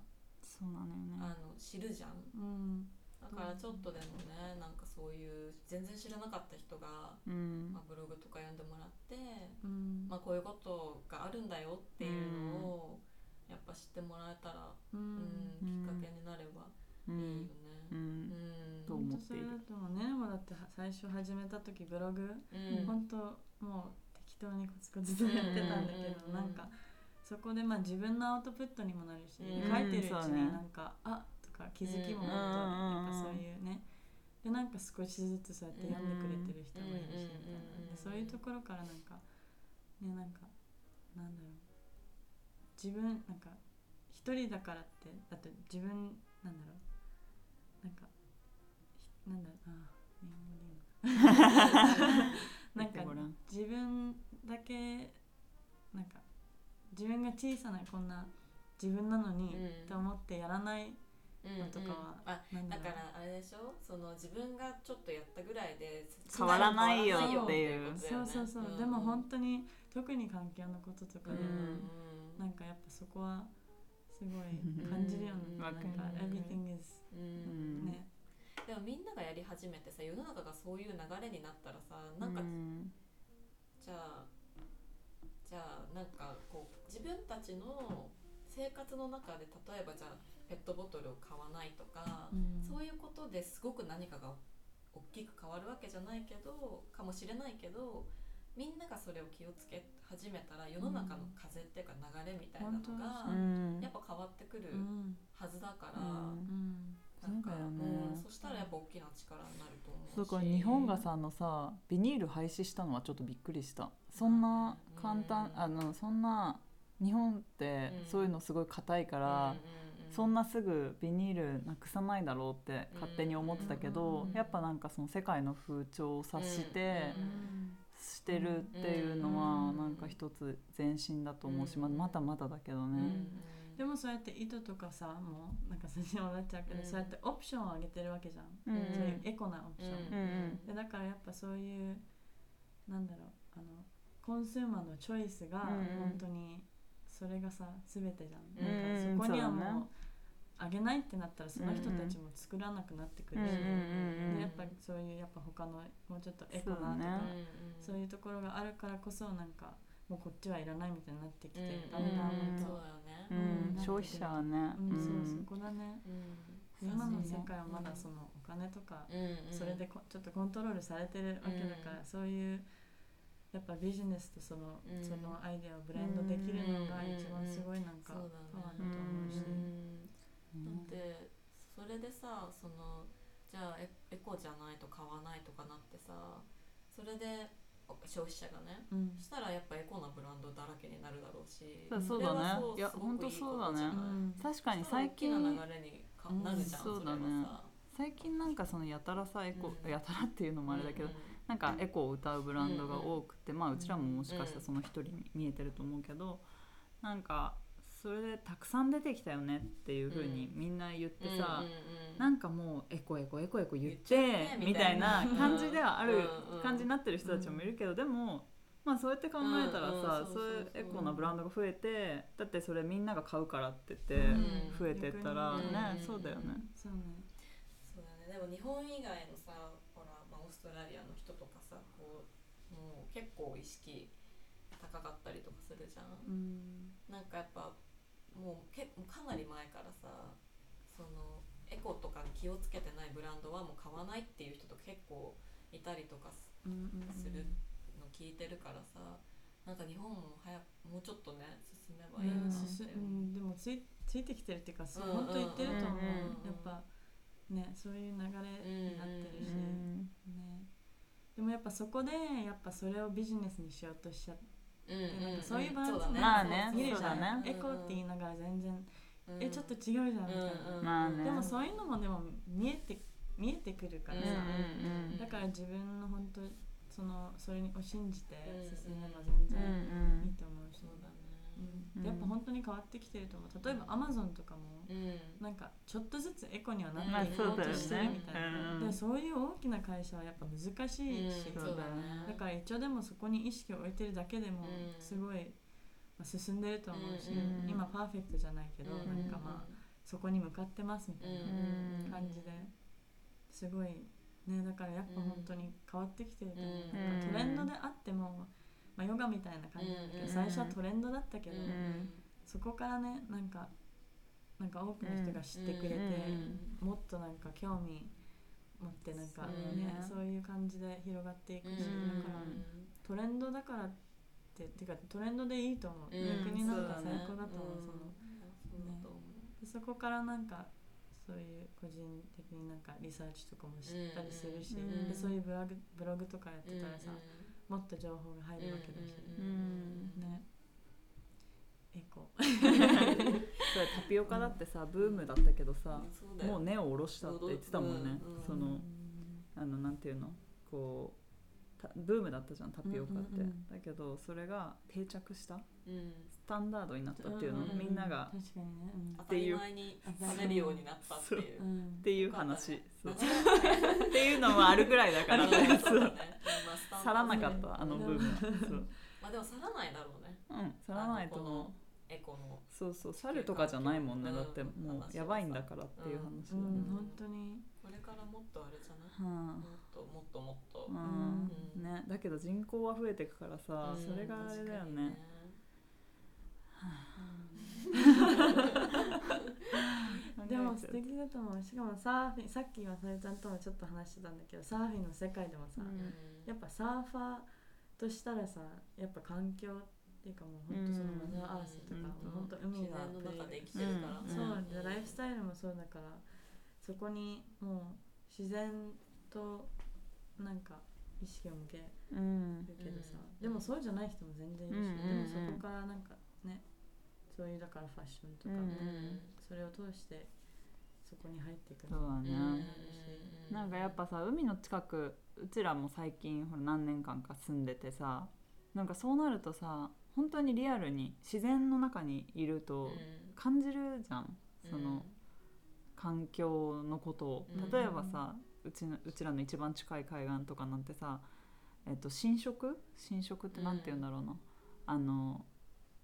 そうなのよね。あの知るじゃん。うん。だからちょっとでもねなんかそういう全然知らなかった人が、うん。まあ、ブログとか読んでもらって、うん。まあ、こういうことがあるんだよっていうのをやっぱ知ってもらえたら、ううんんきっかけになればういいよんね。ううん。んと思っている。本当それだと思うねもうだって最初始めた時ブログうん。本当もう適当にコツコツとやってたんだけど、うん。なんかそこでまあ自分のアウトプットにもなるし、うん。書いてるうちになんか、あとか気づきもうん。あったり、うんなんかそういうね。でなんか少しずつそうやって読んでくれてる人もいるしみたいな。そういうところからなんかねなんかなんだろう。自分なんか一人だからってだって自分なんだろう。なんかひなんだろう。あ日本語でいいの。か なんか自分だけなんか自分が小さなこんな自分なのに、うん。と思ってやらないうんのとかはうんあなんだからあれでしょ？その自分がちょっとやったぐらいで変わらないよっていう。そうそうそう、でも本当に特に環境のこととかでも、なんかやっぱそこはすごい感じるよね、うんなんか everything is ううんん。ね、でもみんながやり始めてさ世の中がそういう流れになったらさなんかうん。じゃあじゃあなんかこう自分たちの生活の中で例えばじゃあペットボトルを買わないとか、うん。そういうことですごく何かが大きく変わるわけじゃないけどかもしれないけどみんながそれを気をつけ始めたら世の中の風っていうか流れみたいなのが、うんやっぱ変わってくるうん。はずだから、うん。うんなんかね。うんそしたらやっぱ大きな力になると思うし。だから日本がさあのさビニール廃止したのはちょっとびっくりした。そんな簡単、うん。あのそんな日本ってうん。そういうのすごい硬いから、そんなすぐビニールなくさないだろうって勝手に思ってたけど、うんやっぱなんかその世界の風潮を察して、うんしてるっていうのはうんなんか一つ前進だと思うし、うん。ままだまだだけどね、うんでもそうやって糸とかさもうなんか筋にもなっちゃうけど、うん。そうやってオプションを上げてるわけじゃん、うん。そういうエコなオプション、うんでだからやっぱそういうなんだろうあのコンスーマーのチョイスがうん。本当にそれがさ全てじゃん,、うん。なんかそこにはもうあげないってなったらその人たちも作らなくなってくるし、やっぱそういうやっぱ他のもうちょっとエコなとかそうだね。そういうところがあるからこそなんかもうこっちはいらないみたいになってきて、うんだんだんうんそうよね。消費者はね。うん。うんそうそこだね。うん。今の世界はまだそのお金とかうん。それでこちょっとコントロールされてるわけだから、うん。そういうやっぱビジネスとその,、うん。そのアイデアをブレンドできるのが一番すごいなんかパワーだと思うし、うん。だってそれでさそのじゃあエエコじゃないと買わないとかなってさそれでお消費者がねうん。したらやっぱエコなブランドだらけになるだろうしそうそうだね。いやほんとそうだねいいことじゃない？確かに最近そしたら大きな流れにかうんなるじゃん、そうだね。れはさ。最近なんかそのやたらさエコ、うん。やたらっていうのもあれだけど、うんなんかエコを歌うブランドが多くて、まあうちらももしかしたらその一人に見えてると思うけど、なんかそれでたくさん出てきたよねっていう風にみんな言ってさ、うんうんうん。なんかもうエコエコエコエコ言っててみたいな。感じではあるうんうん。感じになってる人たちもいるけど、でもまあそうやって考えたらさ、うんうん。そういうエコなブランドが増えてだってそれみんなが買うからって言ってうん増えてったらね、うんそうだよね。そうね。そうだね。でも日本以外のさトラリアの人とかさこうもう結構意識高かったりとかするじゃん、うん。なんかやっぱもうけもうかなり前からさそのエコとかに気をつけてないブランドはもう買わないっていう人とか結構いたりとかすうんうんうん。するの聞いてるからさなんか日本も早くもうちょっとね進めばいいなうんってうんでもついついてきてるっていうかそううん本当言ってると思う、うんやっぱねそういう流れになってるし、うんね、でもやっぱそこでやっぱそれをビジネスにしようとしちゃってうんうんなんかそういうバランスそだまあね。見るじゃん、そうだね。エコって言いながら全然、うん。えちょっと違うじゃんみたいな、うんうんまあね。でもそういうのもでも見えて見えてくるから。さ、うんうんだから自分の本当そのそれを信じて進めばうん。全然いいと思うやっぱ本当に変わってきてると思う。例えばアマゾンとかもうん。なんかちょっとずつエコにはなまあっていこうとしてるみたいな、うん。でそういう大きな会社はやっぱ難しいし、うん。そうだね。だから一応でもそこに意識を置いてるだけでもうん。すごい、まあ、進んでると思うし、うん今パーフェクトじゃないけど、うんなんかまあそこに向かってますみたいうんな感じですごいね。だからやっぱ本当に変わってきてると思う、うん。なんかトレンドであっても、まあ、ヨガみたいな感じだけど、うん最初はトレンドだったけど、ん。そこからねなんかなんか多くの人が知ってくれて、もっとなんか興味持ってなんかそうね。ねそういう感じで広がっていくし、うんだからトレンドだからってっていうかトレンドでいいと思う、うん逆になんか最高だと思う、うんそのそうだと思う。でそこからなんかそういう個人的になんかリサーチとかも知ったりするし、うんでそういうブログブログとかやってたらさ、もっと情報が入るわけだし、うんね。エコ。それタピオカだってさブームだったけどさ、そうもう根を下ろしたって言ってたもんね、うんうん。そのあのなんていうの？こうたブームだったじゃんタピオカって、うんうんうんだけどそれが定着した。うん。スタンダードになったっていうの、んんみんなが。確かにね、うん。当たり前に食べるようになったっていう。う。んっていう話、ったね。っていうのもあるぐらいだから。ね。去らなかったあのブームはそう、まあでも去らないだろうね。うん、去らないと思う。あのエコの。そうそう去るとかじゃないもんね。だってうんもうやばいんだからっていう話だよね。うん、本当に。これからもっとあれじゃない？はもっともっともっと。ね、だけど人口は増えていくからさ、うん。それがあれだよねでも 素敵だと思う。しかもサーフィンさっきはさゆちゃんともちょっと話してたんだけどサーフィンの世界でもさ、うん。やっぱサーファーとしたらさやっぱ環境っていうかもう本当そのマザーアースとか、うん。もう本当海自が然の中で生きプてるから。うん。そうライフスタイルもそうだからそこにもう自然となんか意識を向けうんるけどさ、うん。でもそうじゃない人も全然いるし、でもそこからなんかね。そういうだからファッションとか、うんうん。それを通してそこに入っていくそうだね、うん。なんかやっぱさ海の近くうちらも最近ほら何年間か住んでてさなんかそうなるとさ本当にリアルに自然の中にいると、感じるじゃん。その、環境のことを。うん。例えばさ、うちのうちらの一番近い海岸とかなんてさ、えっと、浸食？浸食ってなんて言うんだろうな、あの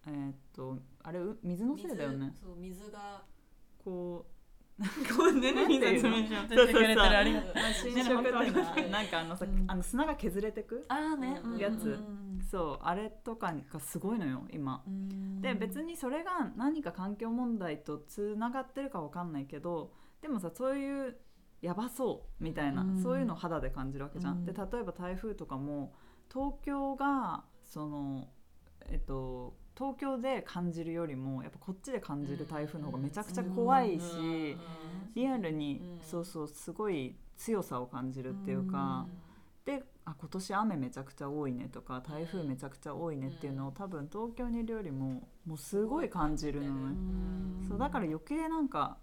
えっとあれう水のせいだよね。水そう水が。ここうねなんねななんかあのさ、うん。あの砂が削れてく？ああね。うんやつうんそうあれとかがすごいのよ今。うん。で別にそれが何か環境問題とつながってるかわかんないけどでもさそういうやばそうみたいな、うん。そういうのを肌で感じるわけじゃん。うん。で例えば台風とかも東京がそのえっと東京で感じるよりもやっぱこっちで感じる台風の方がめちゃくちゃ怖いし、リアルに、うん。そうそうすごい強さを感じるっていうか、であ今年雨めちゃくちゃ多いねとか台風めちゃくちゃ多いねっていうのを多分東京にいるよりももうすごい感じるのね。うん。そうだから余計なんか、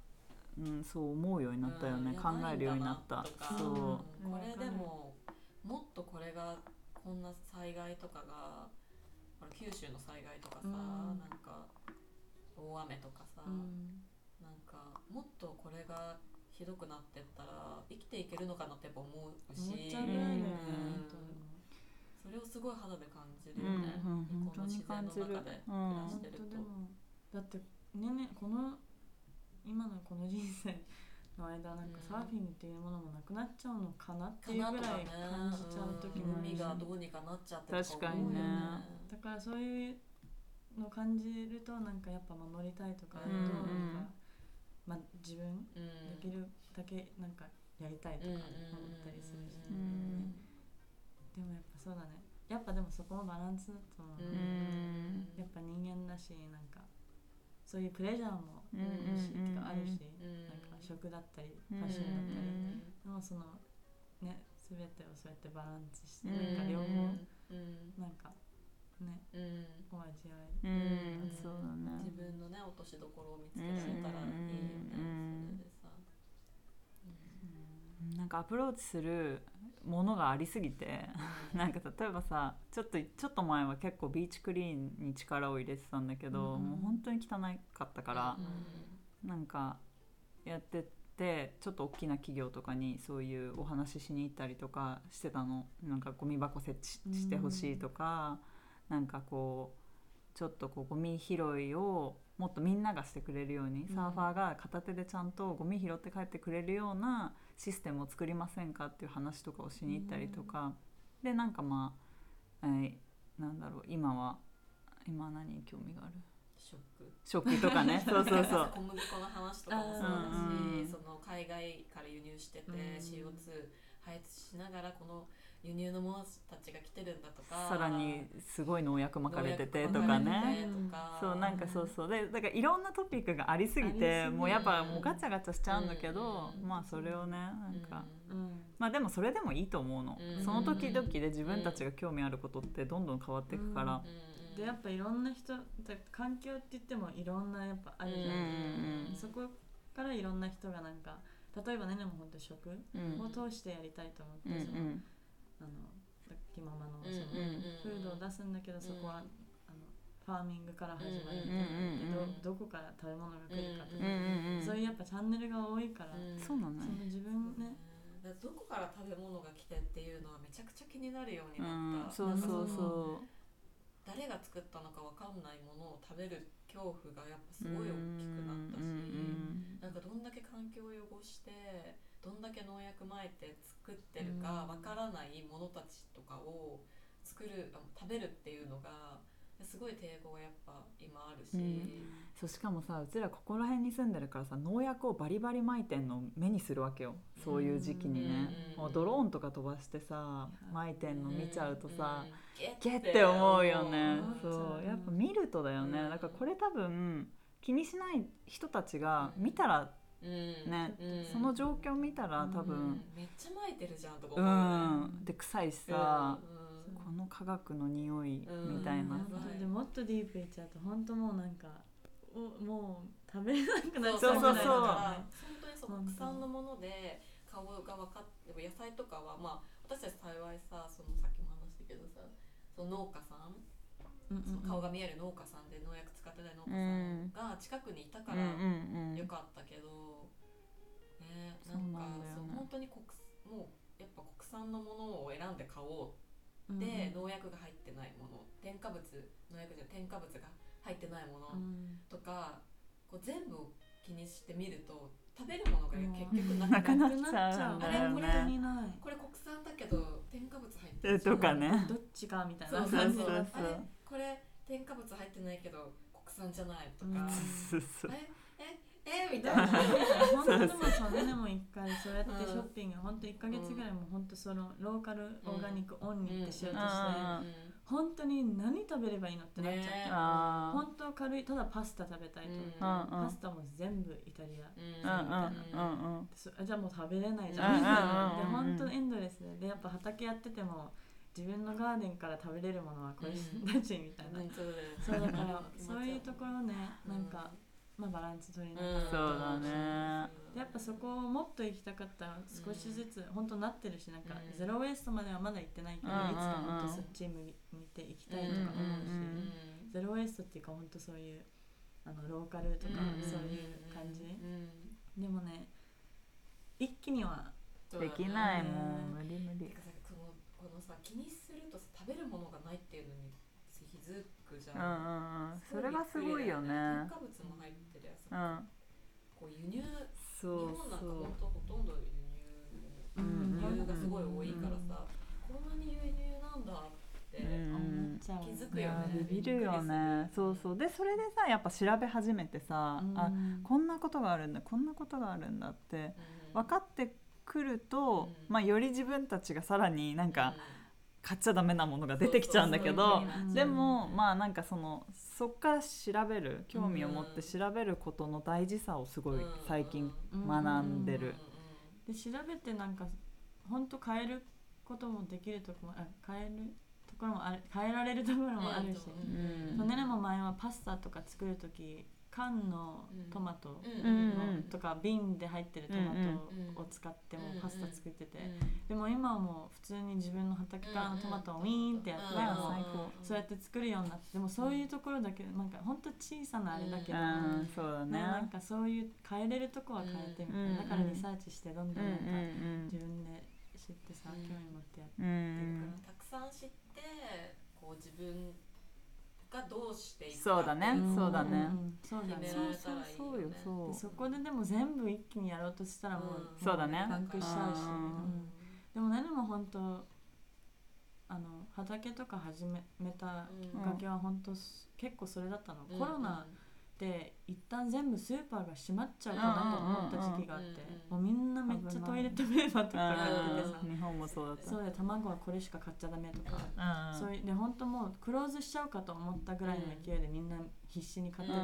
うん、そう思うようになったよね、うん。考えるようになった。そう、うん。これでももっとこれがこんな災害とかが九州の災害とかさ、うん。なんか大雨とかさ、うん。なんかもっとこれがひどくなってったら生きていけるのかなってやっぱ思うしね。うん。それをすごい肌で感じるうんよね、うんこの自然の中で暮ら本してると、だってねねこの今のこの人生の間なんかうん。サーフィンっていうものもなくなっちゃうのかなってかいうぐらい感じちゃう時もあるし海がどうにかなっちゃってと確かにね。だからそういうの感じるとなんかやっぱ守りたいとかあるとうん。なんか、まあ、自分うんできるだけなんかやりたいとか思ったりするし、うんうん。でもやっぱそうだね。やっぱでもそこもバランスだと思う、うん。やっぱ人間だしなんかそういうプレジャーもうんいいし、うんてかあるし、うん。なんか食だったりうんファッションだったり、うんでもそのね全てをそうやってバランスして、うんなんか両方うん。なんかねうん。お味わうい、ん、そうだね。自分のね落としどころを見つけられたらいいよね、うんそれで。さ、なんかアプローチするものがありすぎてなんか例えばさちょっとちょっと前は結構ビーチクリーンに力を入れてたんだけど、うんもう本当に汚かったからう、なんかやってってちょっと大きな企業とかにそういうお話ししに行ったりとかしてたの。なんかゴミ箱設置してほしいとか、なんかこうちょっとこうゴミ拾いをもっとみんながしてくれるように、うん。サーファーが片手でちゃんとゴミ拾って帰ってくれるようなシステムを作りませんかっていう話とかをしに行ったりとか、でなんかまあ、えーなんだろう今は今は何に興味がある？食。器とかね。そうそうそう。小麦粉の話とかもそうだし、うんその海外から輸入してて、うん CO2 排出しながらこの輸入の者たちが来てるんだとかさらにすごい農薬巻かれててとかね。そうなんかそうそう。でだからいろんなトピックがありすぎてもうやっぱもうガチャガチャしちゃうんだけど、うん。まあそれをねなんか、うん。まあでもそれでもいいと思うの、うん。その時々で自分たちが興味あることってどんどん変わっていくから、うん。でやっぱいろんな人だ環境って言ってもいろんなやっぱあるじゃん、うんそこからいろんな人がなんか例えばねでも本当食うん。を通してやりたいと思って、うん。そのあの気ままのその、うんフードを出すんだけどそこは、うんあのファーミングから始まるみたいうんな、うんうんでどどこから食べ物が来るかとうんか、そういうやっぱチャンネルが多いから、そうなの自分ね、どこから食べ物が来てっていうのはめちゃくちゃ気になるようにうなった、ん。そうそうそ誰が作ったのかわかんないものを食べる恐怖がやっぱすごい大きくなったし、うんなんかどんだけ環境を汚してどんだけ農薬まいて作ってるかわからないものたちとかを作るあ食べるっていうのがすごい抵抗がやっぱ今あるし、うん。そうしかもさうちらここら辺に住んでるからさ農薬をバリバリ撒いてんのを目にするわけよ。そういう時期にね、うんもうドローンとか飛ばしてさ撒いてんの見ちゃうとさ、うん。ゲッて思うよね。そうやっぱ見るとだよね、うん。だからこれ多分気にしない人たちが見たらうんね、うん。その状況見たら多う分。んめっちゃ撒いてるじゃんとかう思うよね。ん、で臭いしさ、うん。この化学の匂いうん。みたいな。でもっとディープいっちゃうと本当もうなんかおもう食べれなくなっちそうそうそうゃう。ぐらいだからね本当にそ国産のもので顔が分かって野菜とかはまあ私たち幸いさそのさっきも話したけどさその農家さんその顔が見える農家さんで農薬使ってない農家さんが近くにいたからよかったけど、ねそうなんかなんだよね。そう本当に国もうやっぱ国産のものを選んで買おううんで、農薬が入ってないもの添加物農薬じゃ添加物が入ってないものうん。とか、こう全部を気にしてみると食べるものが結局ななくくなっちゃうんだよあれこれね本当にない。これ国産だけど添加物入ってえるとかね。どっちかみたいなそうそう感じそう。あれこれ添加物入ってないけど国産じゃないとか、えええ みたいな。本当でもそれでも一回そうやってショッピング本当一ヶ月ぐらいも本当そのローカルオーガニックオンにってしようとしてうん本当に何食べればいいのってなっちゃって。ねあ本当軽いただパスタ食べたいとうんうんパスタも全部イタリアじゃあもう食べれないじうんゃんうんうんうん。本当エンドレスで。でやっぱ畑やってても自分のガーデンから食べれるものはこれうんたちみたいな。うん。そうだからうんそういうところねなんかまあバランス取りながら。そうだね。でやっぱそこをもっと行きたかったら少しずつ本当なってるしなんかうん。ゼロウェイストまではまだ行ってないけどいうんうんうん。つか本当そっち向いていきたいとか思うしうんゼロウェイストっていうか本当そういうあのローカルとかうん。そういう感じ。うんでもね一気にはできないもん。無理無理このさ気にするとさ食べるものがないっていうのに気づくじゃうんうんうん。それがすごいよね。添加物も入ってるやつ、うん。こう輸入そう日本なんかそう本当ほとんど輸うん入輸入がすごい多いからさ、こんなに輸入なんだって、気づくよね。ビビるよね。そうそう。でそれでさやっぱ調べ始めてさ、うん。あこんなことがあるんだこんなことがあるんだってうん。分かってくると、うん。まあ、より自分たちがさらになんかう買っちゃダメなものが出てきちゃうんだけどうんでもまあなんかそのそっから調べる興味を持って調べることの大事さをすごい最近学んでる。で調べてなんか本当変えることもできるとこもあ変えるところもある変えられるところもあるし、うん。うんそうねねも前はパスタとか作る時缶のトマトとか瓶で入ってるトマトを使ってもパスタ作ってて、でも今はもう普通に自分の畑からのトマトをウィーンってやって、そうやって作るようになって。でもそういうところだけなんか本当小さなあれだけど、うん。そうだね。ね、なんかそういう変えれるとこは変えてみたいな、うん。だからリサーチしてどんどうんんなんかうん自分で知ってさ、うん。興味持ってやってうんうん。たくさん知ってこう自分がどうしていくそうだね。ん。そうだね。んそうだね。決められたらいいそうよ。そう。でそこででも全部一気にやろうとしたらもう、うん。そうだね。パンクしちゃうし、でもねでも本当あの畑とか始めたきっかけは本当す結構それだったの、コロナで一旦全部スーパーが閉まっちゃうかなと思った時期があって、もうみんなめっちゃトイレットペーパーとか買っててさ、日本もそうだった。そうで卵はこれしか買っちゃダメとか、うんそういうで本当もうクローズしちゃうかと思ったぐらいの勢いでみんな必死に買ってて、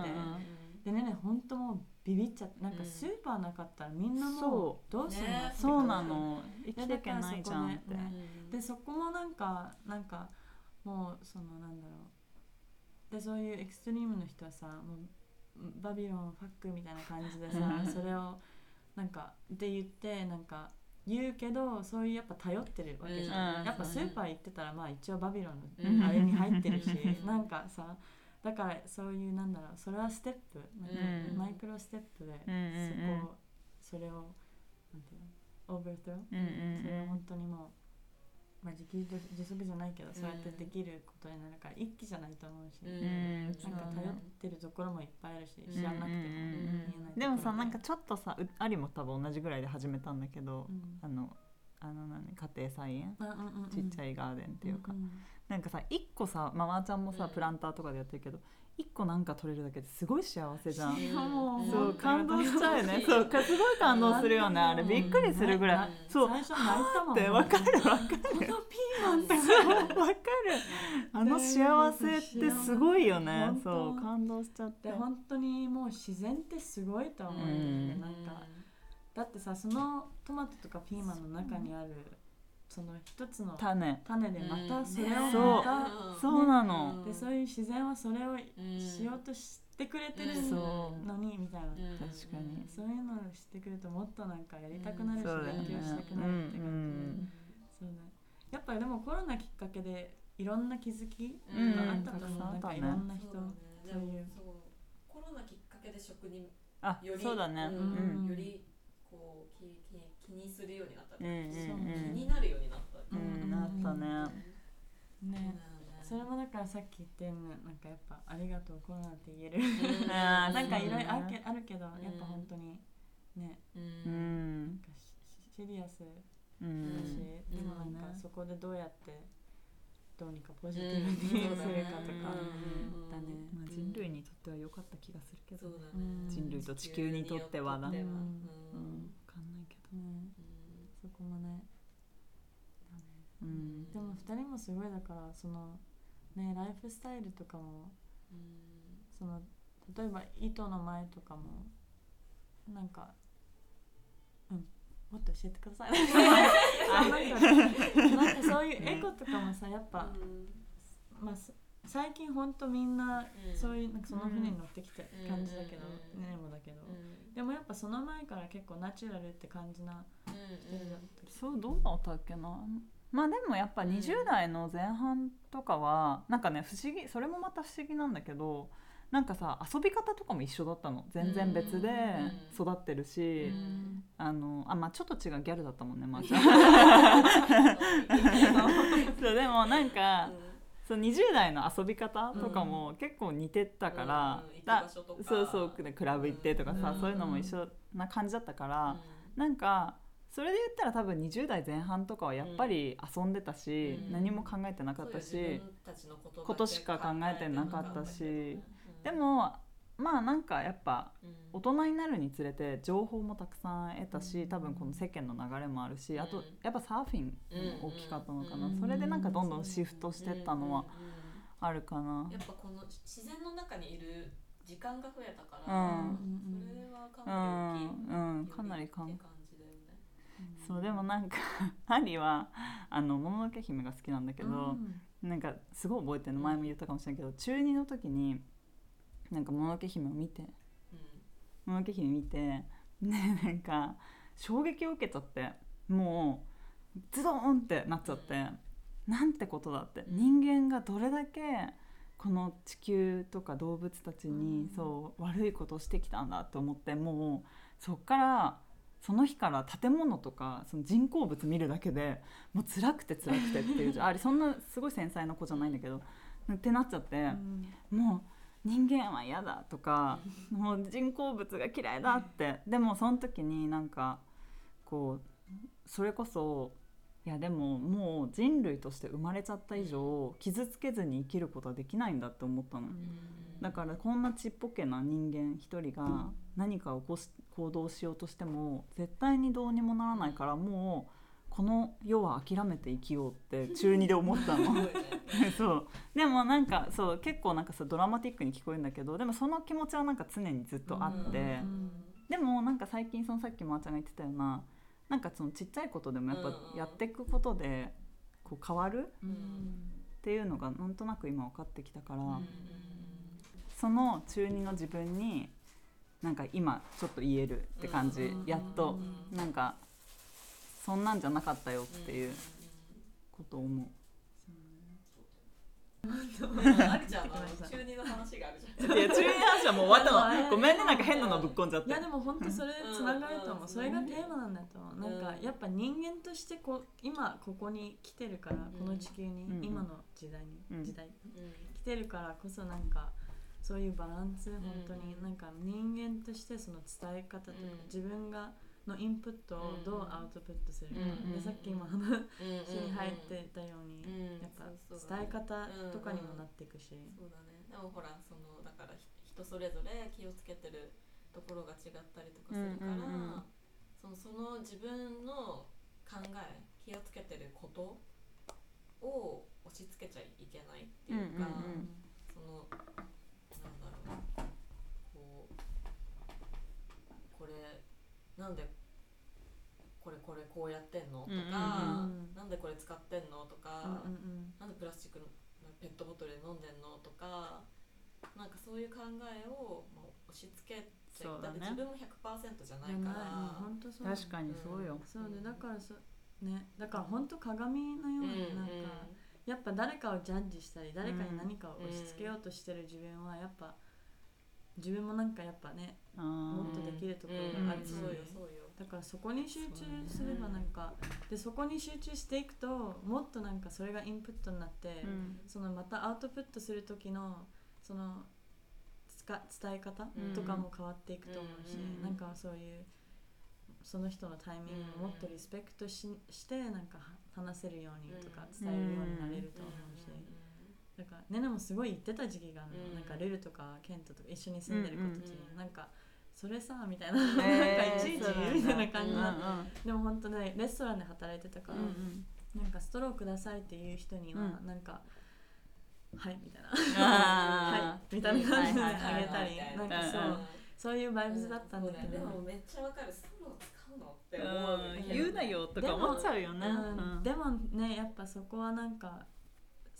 でねね本当もうビビっちゃってなんかうんスーパーなかったらみんなもそうどうするの、ねってそうなの。生きていけないじゃんって。でそこもなんかなんかもうそのなんだろう。でそういうエクストリームの人はさもうバビロンファックみたいな感じでさうん。それをなんかって言ってなんか言うけどそういうやっぱ頼ってるわけじゃん、うん。やっぱスーパー行ってたらまあ一応バビロンうん。のあれに入ってるし、う んなんかさだからそういうなんだろうそれはステップなんかうんマイクロステップでそこをそれをなんていうのオーバートロうんうん。それは本当にもう、まあ、自給自足じゃないけど、そうやってできることになるから一気じゃないと思うし、ん。なんか頼ってるところもいっぱいあるし、知らなくても見えないで。もさなんかとちょっとさうありも多分同じぐらいで始めたんだけどあのあの何家庭菜園？うんうんうんうん。ちっちゃいガーデンっていうか、んん。なんかさ一個さママちゃんもさ、うん。プランターとかでやってるけど一個なんか取れるだけですごい幸せじゃん。そう感動しちゃうよね。うん。そうかすごい感動するよねあれ。びっくりするぐらい、うん。そう。最初泣いたもんってわかるわかる。このピーマンって。わかる。あの幸せってすごいよね。そう感動しちゃって。で本当にもう自然ってすごいと思う、うん。なんかだってさそのトマトとかピーマンの中にあるその一つの種。種でまたそれをそうまた、そう。なの。でそういう自然はそれをうんしようとしてくれてるのにみたいな、確かに。そういうのを知ってくるともっとなんかやりたくなるし、勉強したくなるって感じ、うんうん。そうだやっぱりでもコロナきっかけでいろんな気づきうん。があったと思う、なんかいろんな人そうだね。でもそういう。そうコロナきっかけで食にあよりそうだね。ん。うん。よりこう気気気にするようになった、うんうんそう気になるようになった、うんうんなったね。ね。それもだからさっき言ってんのなんかやっぱ「ありがとうコロナ」って言える。なんかいろいろあるけあるけどやっぱうん本当にね。ううん。んなんかシシリアスうだし、ん。でもなんかうんそこでどうやってどうにかポジテうんィブにするかとか。うん。だね。まあ人類にとっては良かった気がするけど人類と地球にとってはな。うん。分かんないけどねそこもね。うん。でも2人もすごいだからそのねライフスタイルとかもうん。その例えば糸の前とかもなんかうんもっと教えてください。あ なんかなんかそういうエコとかもさやっぱ、まあ、す最近ほんとみんなうん。そういうなんかその船に乗ってきてうん感じだけど、うんねねもだけど、うん。でもやっぱその前から結構ナチュラルって感じな人だったり。そうどうだったっけな。まあでもやっぱうん。20代の前半とかはなんかね不思議それもまた不思議なんだけどなんかさ遊び方とかも一緒だったの。全然別で育ってるし、うん。あのあまあちょっと違うギャルだったもんねまーちゃんそう でもなんか、そう20代の遊び方とかも結構似てたから、だそうそうクラブ行ってとかさ、うん。そういうのも一緒な感じだったから、なんかそれで言ったら多分20代前半とかはやっぱり遊んでたし、うん。何も考えてなかったし、こことしか考えてなかったしでも、もまあなんかやっぱうん。大人になるにつれて情報もたくさん得たし、うん。多分この世間の流れもあるし、あとうんやっぱサーフィンも大きかったのかな、うん。それでなんかどんどんシフトしてったのはあるかな。やっぱこの自然の中にいる時間が増えたかうら、ん。それはかうなり大きい、ん、うん、かなりかん感じだよね。そうでもなんか ハリはあのもののけ姫が好きなんだけど、なんかすごい覚えてるの。前も言ったかもしれないけど中2の時になんかもののけ姫を見て。もののけ姫見て。ねなんか衝撃を受けちゃって。もうズドーンってなっちゃって、なんてことだって。人間がどれだけこの地球とか動物たちに、うん。そう悪いことをしてきたんだと思ってもうそっからその日から建物とかその人工物見るだけでもう辛くて辛くてっていう あれそんなすごい繊細な子じゃないんだけどってなっちゃって。もう人間は嫌だとかもう人工物が嫌いだって。でもその時になんかこうそれこそいやでももう人類として生まれちゃった以上傷つけずに生きることはできないんだって思ったの。だからこんなちっぽけな人間一人が何か起こし行動しようとしても絶対にどうにもならないからもうこの世は諦めて生きようって中二で思ったの。そう。でもなんかそう結構なんかさドラマティックに聞こえるんだけどでもその気持ちはなんか常にずっとあって、でもなんか最近そのさっきまーちゃんが言ってたようななんかそのちっちゃいことでもやっぱやっていくことでこう変わる？っていうのがなんとなく今分かってきたから、その中二の自分になんか今ちょっと言えるって感じ、うん。やっとなんかそんなんじゃなかったよっていうことを思う。ありちゃんの中二の話があるじゃん。いや中二の話はもう終わったの。ごめんねなんか変なのぶっこんじゃって。いやでも本当それつながると思ううん。それがテーマなんだと思う。なんかうん。やっぱ人間としてこう今ここに来てるからこの地球にうん今の時代にうん。時代来てるからこそなんかそういうバランス本当に。うんなんか人間としてその伝え方とかうん。自分がのインプットをどうアウトプットするか。うんでさっき今話に入ってたようにうん。やっぱ伝え方とかにもなっていくし。そうだね。でもほらそのだからひ人それぞれ気をつけてるところが違ったりとかするから、そのその自分の考え気をつけてることを押し付けちゃいけないっていうか、そのなんだろう。こうこれなんでこれこれこうやってんの？とか、うんうんうん。なんでこれ使ってんの？とか、うんうんなんでプラスチックのペットボトルで飲んでんの？とかなんかそういう考えをもう押し付けちゃそうだね。って自分も100%じゃなじゃないいから本当そう確かにそうよ、そうでだからそね。だから本当鏡のようになんか、やっぱ誰かをジャッジしたり誰かに何かを押し付けようとしてる自分はやっぱ自分もなんかやっぱねもっとできるところがある。し、そうよそうよ。だからそこに集中すればなんか、でそこに集中していくともっとなんかそれがインプットになって、うん。そのまたアウトプットする時のそのつか伝え方うん。とかも変わっていくと思うし、うん。なんかそういうその人のタイミングをもっとリスペクトししてなんかは話せるようにとか伝えるようになれると思うし。だからねねもすごい言ってた時期があるの、うん。なんかルルとかケントとか一緒に住んでる子たちに、うんなんかそれさみたいな、なんかえーいちいちそうみたいな感じ。うんな、でも本当ねレストランで働いてたから、うんなんかストローくださいっていう人には、うん。なんかはいみたいな。あはいみたいな感じであげたりはいなんかそう、うんそういうバイブスだったんだけど、でもめっちゃわかる。ストロー使うのってー思ううん。言うなよとか思っちゃうよね。うんうん。でもねやっぱそこはなんか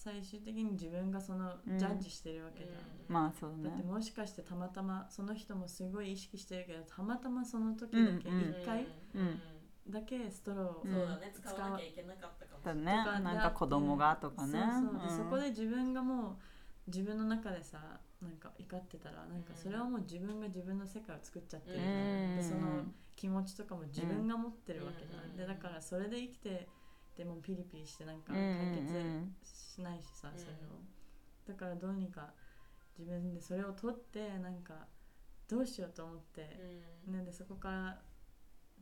最終的に自分がそのうん。ジャッジしてるわけじゃん、まあそうだってねもしかしてたまたまその人もすごい意識してるけどたまたまその時だけうんうん。1回うん。だけストローを、うんそうだね。使わなきゃいけなかったかもしだれない。ね。とかなんか子供がとかね。そうそう。でうん。そこで自分がもう自分の中でさなんか怒ってたらなんかそれはもう自分が自分の世界を作っちゃってるでその気持ちとかも自分が持ってるわけじゃん、うん。でだからそれで生きてでもピリピリしてなんかうん解決うん。しないしさ、うん。それを。だからどうにか自分でそれを取ってなんかどうしようと思って、ね、でそこから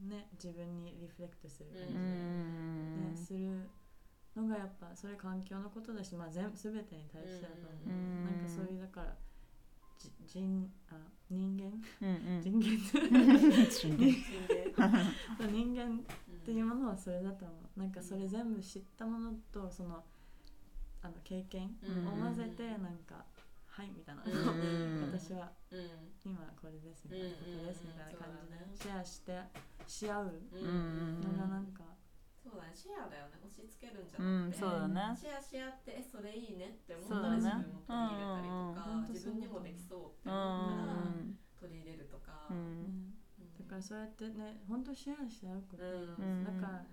ね自分にリフレクトする感じうで、んね、するのがやっぱそれ環境のことだし、まあ、全全てに対してだと思う、うん。なんかそういうだからじ人あ人間？うんうん。人間？人間っていうものはそれだと思う。なんかそれ全部知ったものとそのあの経験うん。を混ぜてなんか「はい」みたいな、うん。私はうん。今これですみたいな、うんここですみたいな感じでシェアしてし合ううん。のがなんか、そうだね。シェアだよね。押し付けるんじゃうんなくて、そうだね。シェアし合ってえそれいいねって思ったら自分も取り入れたりとか、うん。う。ん自分にもできそうってう思ったらん。取り入れるとか、ううんんだからそうやってね本当シェアし合うこと、うん。だから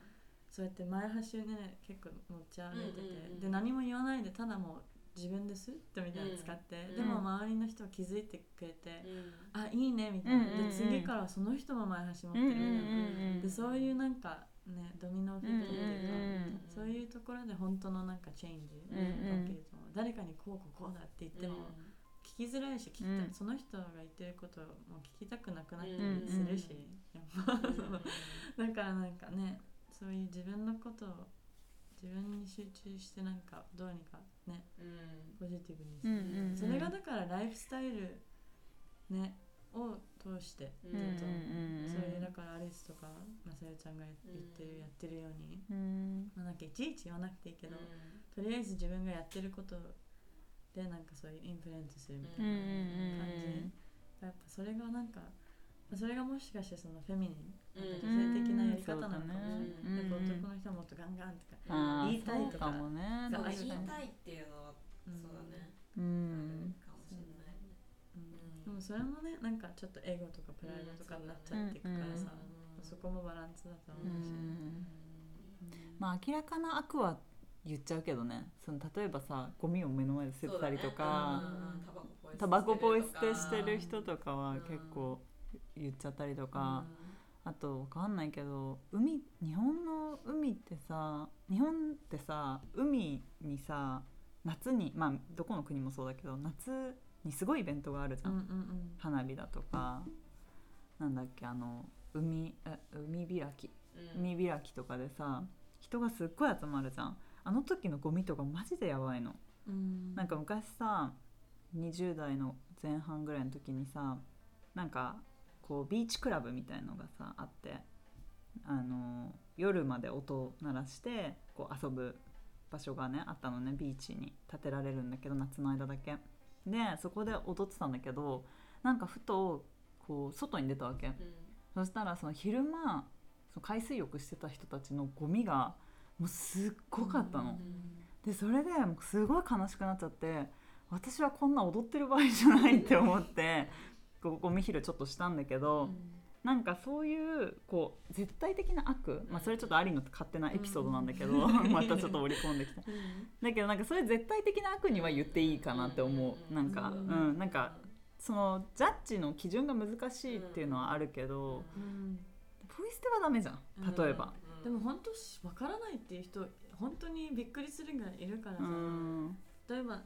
そうやって前橋ね結構持ち歩いてて、うんうんうん。で何も言わないでただもう自分ですってみたいなの使って、うん。でも周りの人は気づいてくれて、うん。あいいねみたいな、で次からはその人も前橋持ってるみたいな、うんでそういうなんかねドミノエフェクトっていうか、そういうところで本当のなんかチェンジうんがうん起きると思う、誰かにこうこうこうだって言っても、聞きづらいし聞きたい、うん。その人が言ってることをもう聞きたくなくなったうん。りするし、やっぱ。そ のだからなんかねそういう自分のことを自分に集中してなんかどうにかねポジティブにする、うんうんうん。それがだからライフスタイルねを通してうん。ずっと、うんそういうだからアリスとかまさよちゃんが言ってる、うん。やってるように、うん。まあ、なんかいちいち言わなくていいけど、とりあえず自分がやってることでなんかそういうインフルエンスするみたいな、んやっぱそれがなんかそれがもしかしてそのフェミニンうん。女性的なやり方なのかもしれない、男の人はもっとガンガンとか、言いたいとか。もね。言いたいっていうのはうん。そうだね、うんかもしれない。ねうん。でもそれもねなんかちょっとエゴとかプライドとかになっちゃっていくからさ、うん。そこもバランスだと思ううし、ん。まあ明らかな悪は言っちゃうけどね。その例えばさゴミを目の前で捨ててたりとか、タバコポイ捨てしてる人とかはうん。結構言っちゃったりとか、あとわかんないけど海日本の海ってさ日本ってさ海にさ夏にまあどこの国もそうだけど夏にすごいイベントがあるじゃん、うんうんうん。花火だとか。なんだっけあの海え海開き。海開きとかでさ人がすっごい集まるじゃんあの時のゴミとかマジでやばいの。うん。なんか昔さ20代の前半ぐらいの時にさなんかこうビーチクラブみたいのがさあってあの夜まで音を鳴らしてこう遊ぶ場所がねあったのねビーチに建てられるんだけど夏の間だけ。でそこで踊ってたんだけどなんかふとこう外に出たわけ。そしたらその昼間その海水浴してた人たちのゴミがもうすっごかったの。でそれでもうすごい悲しくなっちゃって私はこんな踊ってる場合じゃないって思って こうゴミ拾いちょっとしたんだけど、なんかそういうこう絶対的な悪、まあ、それちょっとアリの勝手なエピソードなんだけど、またちょっと織り込んできただけどなんかそういう絶対的な悪には言っていいかなって思う。なんかううんん。なんかそのジャッジの基準が難しいっていうのはあるけどうん。ポイ捨てはダメじゃん。例えば。うんでも本当しわからないっていう人本当にびっくりするぐらいいるからうさ、ん。例えば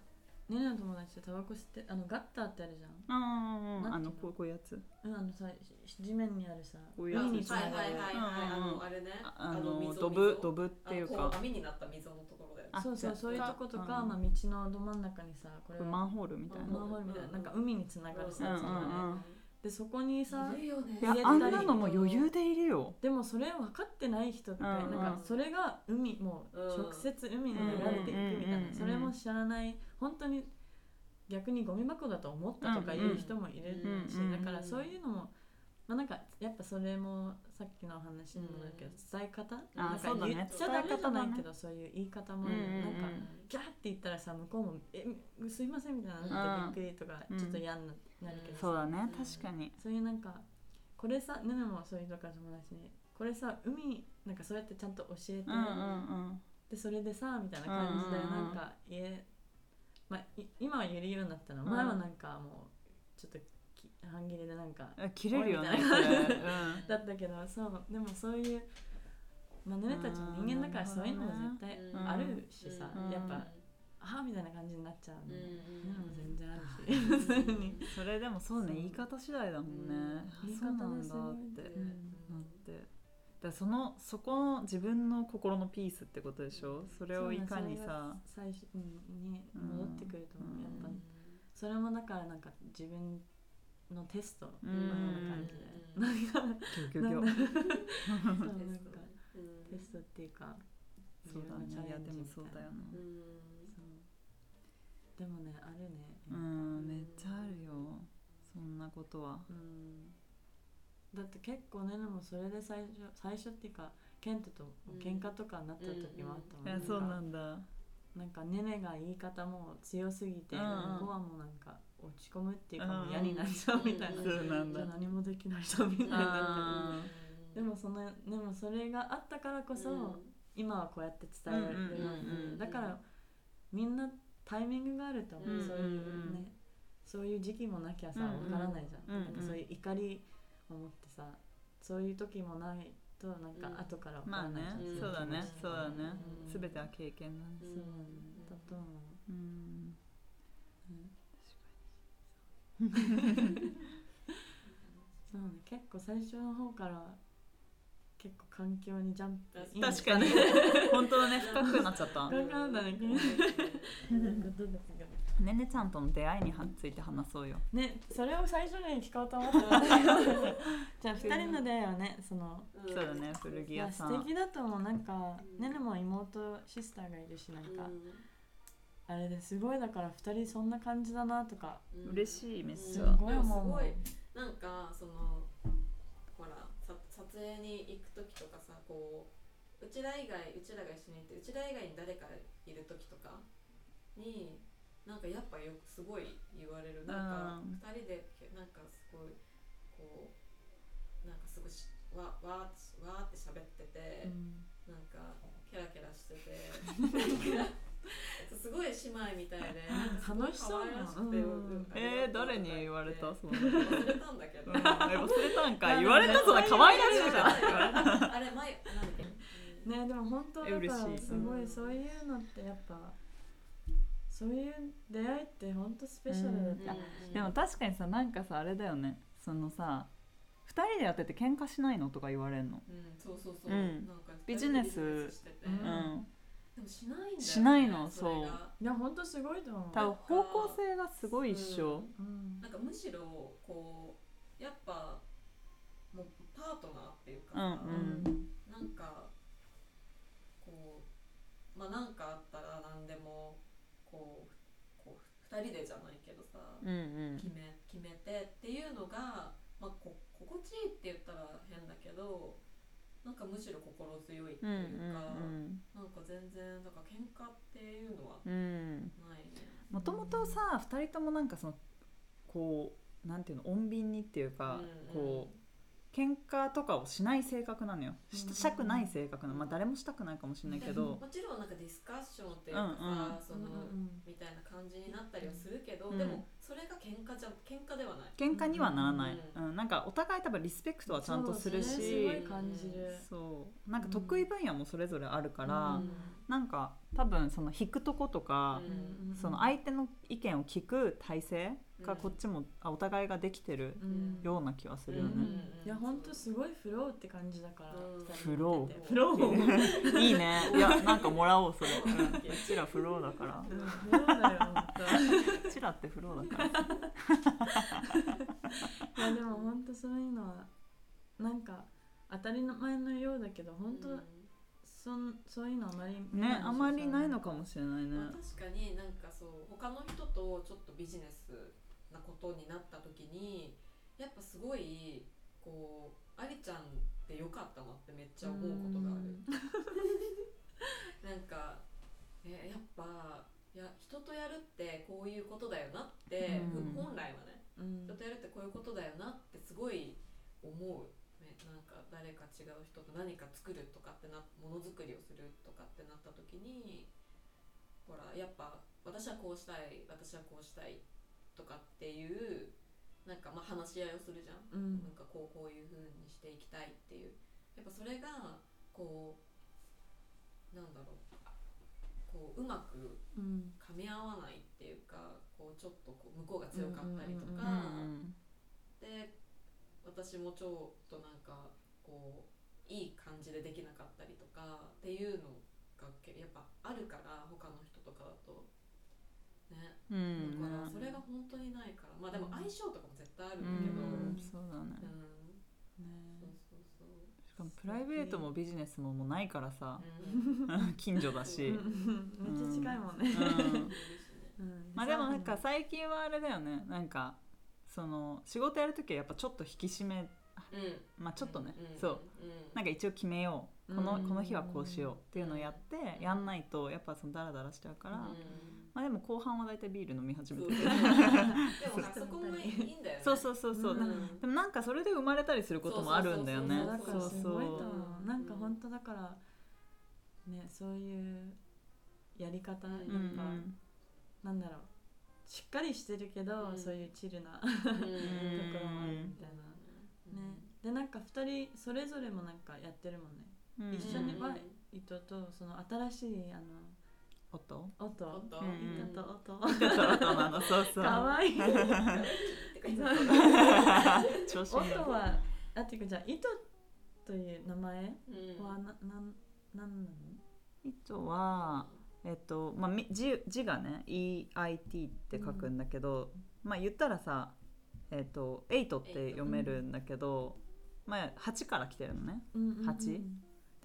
ねねの友達でタバコ吸ってあのガッターってあるじゃん。うんなんていうの？あのこうこういうやつ。うんあのさし地面にあるさこういうやつ。海につながる。はいはいはいはいあうんうんのあれね。あのドブドブっていうか。網になった溝のところであそうそうそういうとことか、うん。まあ、道のど真ん中にさこれは。マンホールみたいな。マンホールみたいな。なんか海につながるさ、うんうんつでそこにさいるよね。いやあんなのも余裕でいるよ。でもそれ分かってない人とか,、うんうん。なんかそれが海もううん直接海に流れていくみたいな、うんうんそれも知らない本当に逆にゴミ箱だと思ったとかいう人もいるし、うんうん。だからそういうのも、まあ、なんかやっぱそれもさっきの話にもなるけど、伝え方？あなんか言っちゃダメじゃないけど、そういう言い方も、なんかギャーって言ったらさ向こうも「えすいません」みたいななってびっくりとか、うんちょっと嫌になるけどさ。そうだね。うん確かに。そういうなんかこれさねねもそういうとか友達にこれさ海なんかそうやってちゃんと教えて、でそれでさみたいな感じでなんか言え、まあ、い今は言えるようになったの、うん。前はなんかもうちょっとき半切れでなんかうん切れるよねうん。だったけどそうでもそういうまあねねたちも人間だからそういうのも絶対うん。あるしさ、うん。やっぱああみたいな感じになっちゃうの、うん全然あるし。普通に。それでもそうねそう。言い方次第だもんね。うん。あ言いそうなんだって。うんなって。だからそのそこの自分の心のピースってことでしょ？それをいかにさ最初に戻ってくると思う、うんやっぱそれもだからなんか自分のテストうのような感じで、なんかギョギョギョなんかそうなんテかストうんテストっていうかそうだね。いやでもそうだよな。でもねあるね。うんめっちゃあるよ。そんなことは。うん。だって結構ねでもそれで最初最初っていうかケントと喧嘩とかになった時もあったもん、いやそうなんだ。なんかねねが言い方も強すぎて、うんうん。はもうなんか落ち込むっていうかうんもう嫌になっちゃうみたいな、そうなんだ。じゃあ何もできない人みたいになでもそのでもそれがあったからこそ、今はこうやって伝えられるように、うんうんうんだからみんなタイミングがあると思う、うんそういううんねそういう時期もなきゃさうんうん。わからないじゃん,、うんうん。なんかそういう怒りを持ってさそういう時もないとなんかうん。後からわかまあねらないじゃん、うんそうだね。そうだね。うん。全ては経験なんでそうだと思う、うんそうね結構最初の方から結構環境にジャンプ確かに。本当だね。深くなっちゃった。深くなったねねねちゃんとの出会いについて話そうよねそれを最初に聞こうと思ってたんだけどじゃあ二人の出会いはねそのそうだね古着屋さん素敵だと思うなんかねねも妹シスターがいるしなんか、あれですごいだから二人そんな感じだなとか嬉しいめっちすゃごい思うすごいなんかそのほらさ撮影に行く時とかさこううちら以外うちらが一緒にいてうちら以外に誰かいる時とかになんかやっぱよくすごい言われる。なんうん。か二人でなんかすごいこうなんかすごいしわわーってわーって喋ってて、なんかケラケラしてて すごい姉妹みたいで 楽しそうなうん。えー、誰に言われた？そんな忘れたんだけど、うん。え忘れたんか？言われたそんな可愛らしいじゃんあれ前なんだっけ？ねでも本当だえからすごいうん。そういうのってやっぱそういう出会いって本当スペシャルだった、でも確かにさなんかさあれだよね。そのさ2人でやってて喧嘩しないの？とか言われるの？うんそうそうそう、うん。なんかビジネスしてて、ううんんでもしないんだよ、ね、しないのそれが。いや本当すごいと思う。多分方向性がすごい一緒。うん。なんかむしろこうやっぱもうパートナーっていうかさ、うんうん。なんかこうまあなんかあったら何でもこうこう2人でじゃないけどさ、うんうん。決め決めてっていうのが、まあ、こ心地いいって言ったら変だけどなんかむしろ心強いってうんいうか、うん。なんか全然だから喧嘩っていうのはうんうん。ないね。もともとさ2人ともなんかそのこうなんていうの穏便にっていうか、うん。こう喧嘩とかをしない性格なのよ。しうんしたくない性格なの。まあ誰もしたくないかもしれないけど。もちろんなんかディスカッションっていうかさ、うんうん。その、みたいな感じになったりはするけど、うん。でもそれが喧嘩じゃ喧嘩ではない。喧嘩にはならない、ううんなんかお互い多分リスペクトはちゃんとするし。すごい感じる。そう。なんか得意分野もそれぞれあるから、うん。なんか多分その引くとことか、うん。その相手の意見を聞く体制がうん。こっちも、あお互いができてるうん。ような気はするよね、うん。うん。いや本当すごいフローって感じだから、うん。二人見てて。フフロー。いいね。いや なんかもらおうそれ、うん。うちらフローだから。うん。フローだよ本うちらってフローだから。当 いやでも本当そういうのはなんか当たり前のようだけど本当、そんそういうのあまりねあまりないのかもしれないね。まあ、確かになんかそう他の人とちょっとビジネスなことになった時にやっぱすごいこうありちゃんってよかったなってめっちゃ思うことがある。なんかえやっぱいや人とやるってこういうことだよなって、うん。本来はねうん。人とやるってこういうことだよなってすごい思う、ね、なんか誰か違う人と何か作るとかってなものづくりをするとかってなった時にほらやっぱ私はこうしたい私はこうしたいとかっていうなんかまあ話し合いをするじゃん、うん。なんかこうこういう風にしていきたいっていう。やっぱそれがこうなんだろう。こううまくうん。噛み合わないっていうかこうちょっとこう向こうが強かったりとか、うんで私もちょっとなんかこういい感じでできなかったりとかっていうのがけやっぱあるから他の人とかだとねうん。だからそれが本当にないから。まあでも相性とかも絶対あるんうだけど。んそうだね。うん。そうねそうそう。しかもプライベートもビジネスももうないからさ。うん。近所だし、うん。めっちゃ近いもんね、うん。うん。まあでもなんか最近はあれだよね。なんかその仕事やるときはやっぱちょっと引き締めうん。まあちょっとね、ん。そう。なんか一応決めよう。この,、うん。この日はこうしようっていうのをやってやんないとやっぱそのダラダラしちゃうから、うんまあでも後半は大体ビール飲み始めてる。でもさそこもいいんだよね。そうそうそうそう、うん。でもなんかそれで生まれたりすることもあるんだよね。そうだからすごいとそう。なんか本当だからねそういうやり方やっぱ、うんうん。なんだろう。しっかりしてるけど、うん。そういうチルなとうん。ころもあるみたいな、ね。でなんか2人それぞれもなんかやってるもんね、うん。一緒にバイ糸とその新しいあの音？音？音。うん糸と音ちょっと音。な のそうそう。かわいい。調子いい音はあっていうかじゃあ糸という名前うん。はななんなんなの？糸はえっとまあみ字字がね。EIT って書くんだけど、まあ言ったらさえっと8って読めるんだけど、まあ8から来てるのね。うんうんうん。八？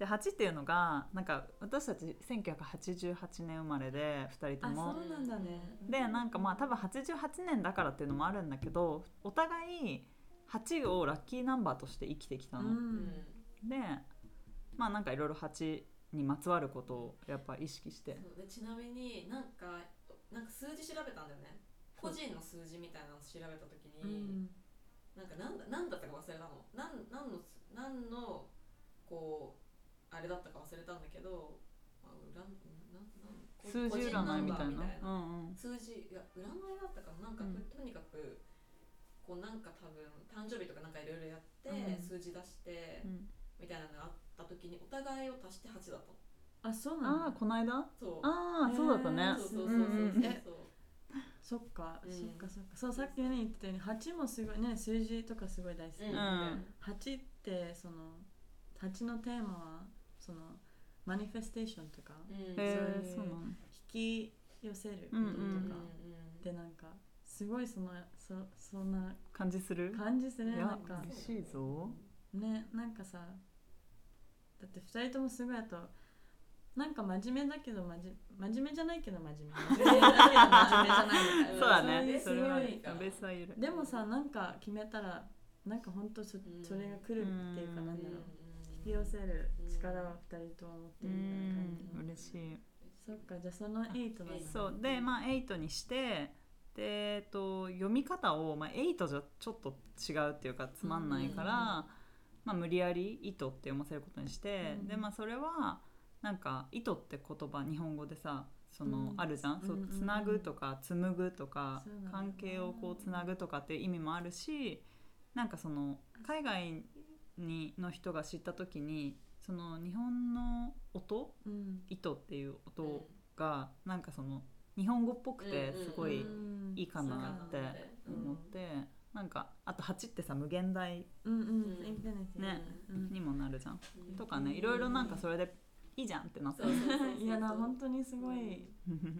で8っていうのがなんか私たち1988年生まれで2人とあもそうなんだね。でなんかまあ多分88年だからっていうのもあるんだけどお互い8をラッキーナンバーとして生きてきたの、うん。でまあなんかいろいろ8にまつわることをやっぱ意識して。そうでちなみになんかなんか数字調べたんだよね。個人の数字みたいなのを調べた時うに、ん。なんかなんだなんだったか忘れたの。なんなんのなんのこうあれだったか忘れたんだけど、まあ、占なんなん数字占いみたいな？個人ナンバーみたいな。うんうん。数字いや占いだったかな？なんか、うん。とにかくこうなんか多分誕生日とかなんかいろいろやって、うん。数字出して、うん。みたいなのがあった時にお互いを足して8だったの。あそうああなんだこの間？そう。ああそうだったね。そうそうそうそう。そうえ？そっか、うん。そっかそっか。そうさっきね言ってたように8もすごいね数字とかすごい大好き、うんん。8ってその8のテーマはそのマニフェステーションとかうん。へそういう引き寄せることとか、でなんかすごいそのそそんな感じする？感じするなんか。嬉しいぞ。ねなんかさだって2人ともすごいあとなんか真面目だけど真面真面目じゃないけど真面目。真面目だけど真面目じゃないみたいな。そうだね。それはすごいベースはいる。でもさなんか決めたらなんかほんとそ,、ん。それが来るっていうかうんなんだろう。引き寄せる力を2人とも持ってうるみたいな感じん嬉しい。そっかじゃあその8だ。ねそう。でまあ8にしてで、えっと、読み方を、まあ、8じゃちょっと違うっていうかつまんないから、まあ、無理やり「糸」って読ませることにして、うんでまあそれはなんか「糸」って言葉日本語でさその、うん。あるじゃん、そううんうんうん。つなぐとか紡ぐとか、関係をこうつなぐとかっていう意味もあるしなんかその海外にの人が知った時にその日本の音うん。糸っていう音がなんかその日本語っぽくてすごいうん。いいかなって思って、なんかあと8ってさ無限大うんうん。ねうん。にもなるじゃん、うん。とかねいろいろなんかそれでいいじゃんってなってそうそうそうそう。いやな本当にすごい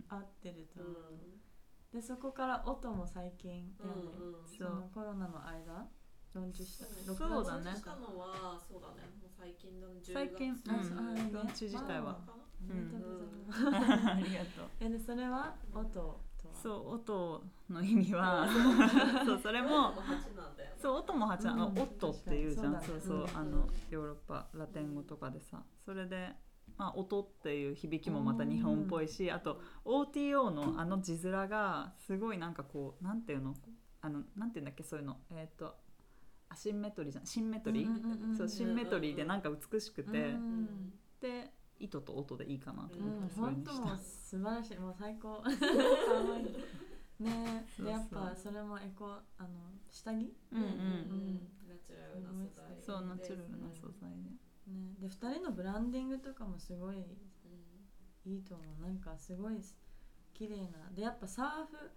合ってるとう。思う、でそこから音も最近うんうん。そのコロナの間ローンチした？そう6だね。したのはそうだね。もう最近だね。10最近うあいいね。ローンチ自体はありがとう えでそれは音とは？そう音の意味は。そうそれも8なんだよね。そう音も8あのうん。オットっていうじゃん、そうそう、うんあのヨーロッパラテン語とかでさ。それで、まあ、音っていう響きもまた日本っぽいし、あと OTO のあの字面がすごいなんかこうなんていうの？あのなんていうんだっけ？そういうの。えっ、とアシンメトリーじゃん。シンメトリー、うんうんうんうんそうシンメトリーでなんか美しくて、うんで糸と音でいいかなとうん思ってそれ本にした、当もう素晴らしい。もう最高。可愛いねそうそう。でやっぱそれもエコあの下着？うんうんナチュラルな素材。でそうナチュラルな素材で、ね。で2人のブランディングとかもすごいうんいいと思う。なんかすごい綺麗な。でやっぱサーフ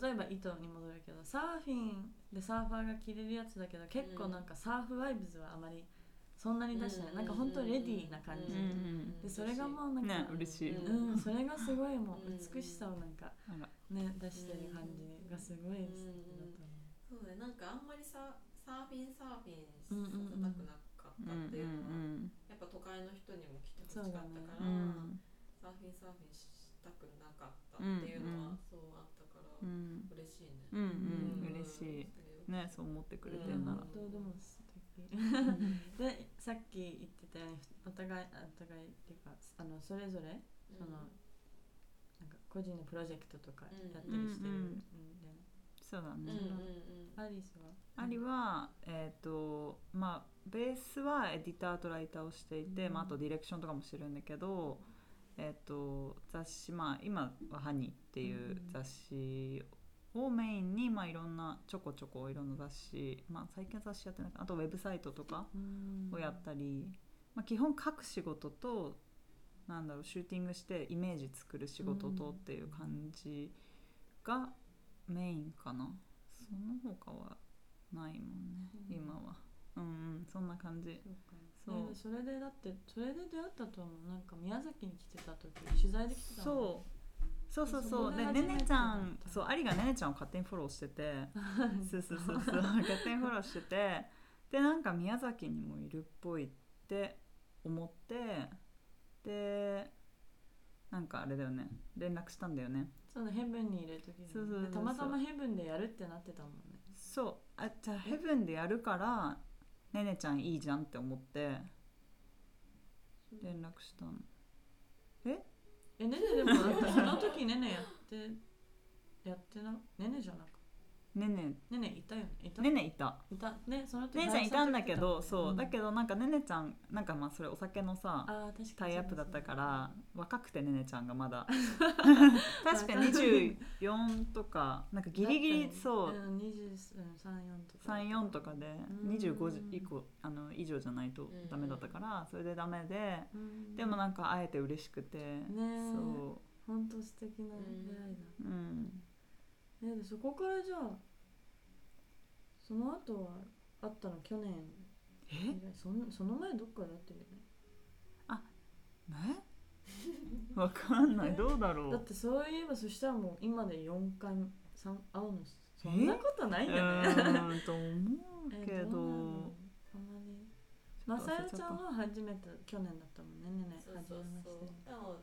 例えば糸に戻るけどサーフィンでサーファーが着れるやつだけど結構なんかサーフワイブズはあまりそんなに出してない、なんか本当レディーな感じ、うんうんでそれがもうなんか、ね嬉しい、うん、それがすごいもううん美しさをなんかね出してる感じがすごい素敵だとそうね。なんかあんまりさサーフィンサーフィンさせたくなかったっていうのは、やっぱ都会の人にも来てほしかったから、うんうんサーフィンサーフィンしたくなかったっていうのは嬉しいね。うん。うんうん。嬉しい。ねそう思ってくれてうんるなら。本当でも素敵。でさっき言ってたようにお互いお互いっていうかあのそれぞれその、なんか個人のプロジェクトとかやったりしてる。うんうんん。で、そうだうんうんうん。ねアリスは？アリはえっとまあベースはエディターとライターをしていてうん。まああとディレクションとかもしてるんだけどえっと雑誌まあ今は「ハニー」っていう雑誌をメインにまあいろんなちょこちょこいろんな雑誌まあ最近は雑誌やってないかあとウェブサイトとかをやったり、まあ、基本書く仕事となんだろうシューティングしてイメージ作る仕事とっていう感じがメインかな。その他はないもんね、うん。今は。うんうんそんな感じそうかそれでだってそれで出会ったと思う。なんか宮崎に来てた時取材で来てたもんねそうそうそう。そそうでねねちゃん。そうアリがねねちゃんを勝手にフォローしてて。そうそうそうそう。勝手にフォローしてて。でなんか宮崎にもいるっぽいって思って。でなんかあれだよね。連絡したんだよね。そうねヘブンにいる時に。そうそうたまたまヘブンでやるってなってたもんね。そう。あじゃあヘブンでやるからねねちゃんいいじゃんって思って連絡したの。え？えねねでもなんかその時ねねやってやってなねねじゃなくねね。ねねいたよね。いた。ねねいた。いた。ねその時ねねちゃんいたんだけどそう、だどけどなんかねねちゃんなんかまあそれお酒のさあー確かに。タイアップだったから若くてねねちゃんがまだ。確か24とかなんかギリギリそう。うん2324とか。34とかでうん。25以降あの以上じゃないとダメだったからそれでダメでうん。でもなんか会えて嬉しくてねえ。そ本当素敵な出会いううんだねでそこからじゃあその後はあったの去年。え？そんその前どっかで会ってるよね。え わかんない。どうだろう。だってそういえばそしたらもう今で4回三会うの。そんなことないんうだねと思うえけど。うなの？あんまりまさよちゃんは初めて去年だったもんね。ねねそうそう初めまそうして。でも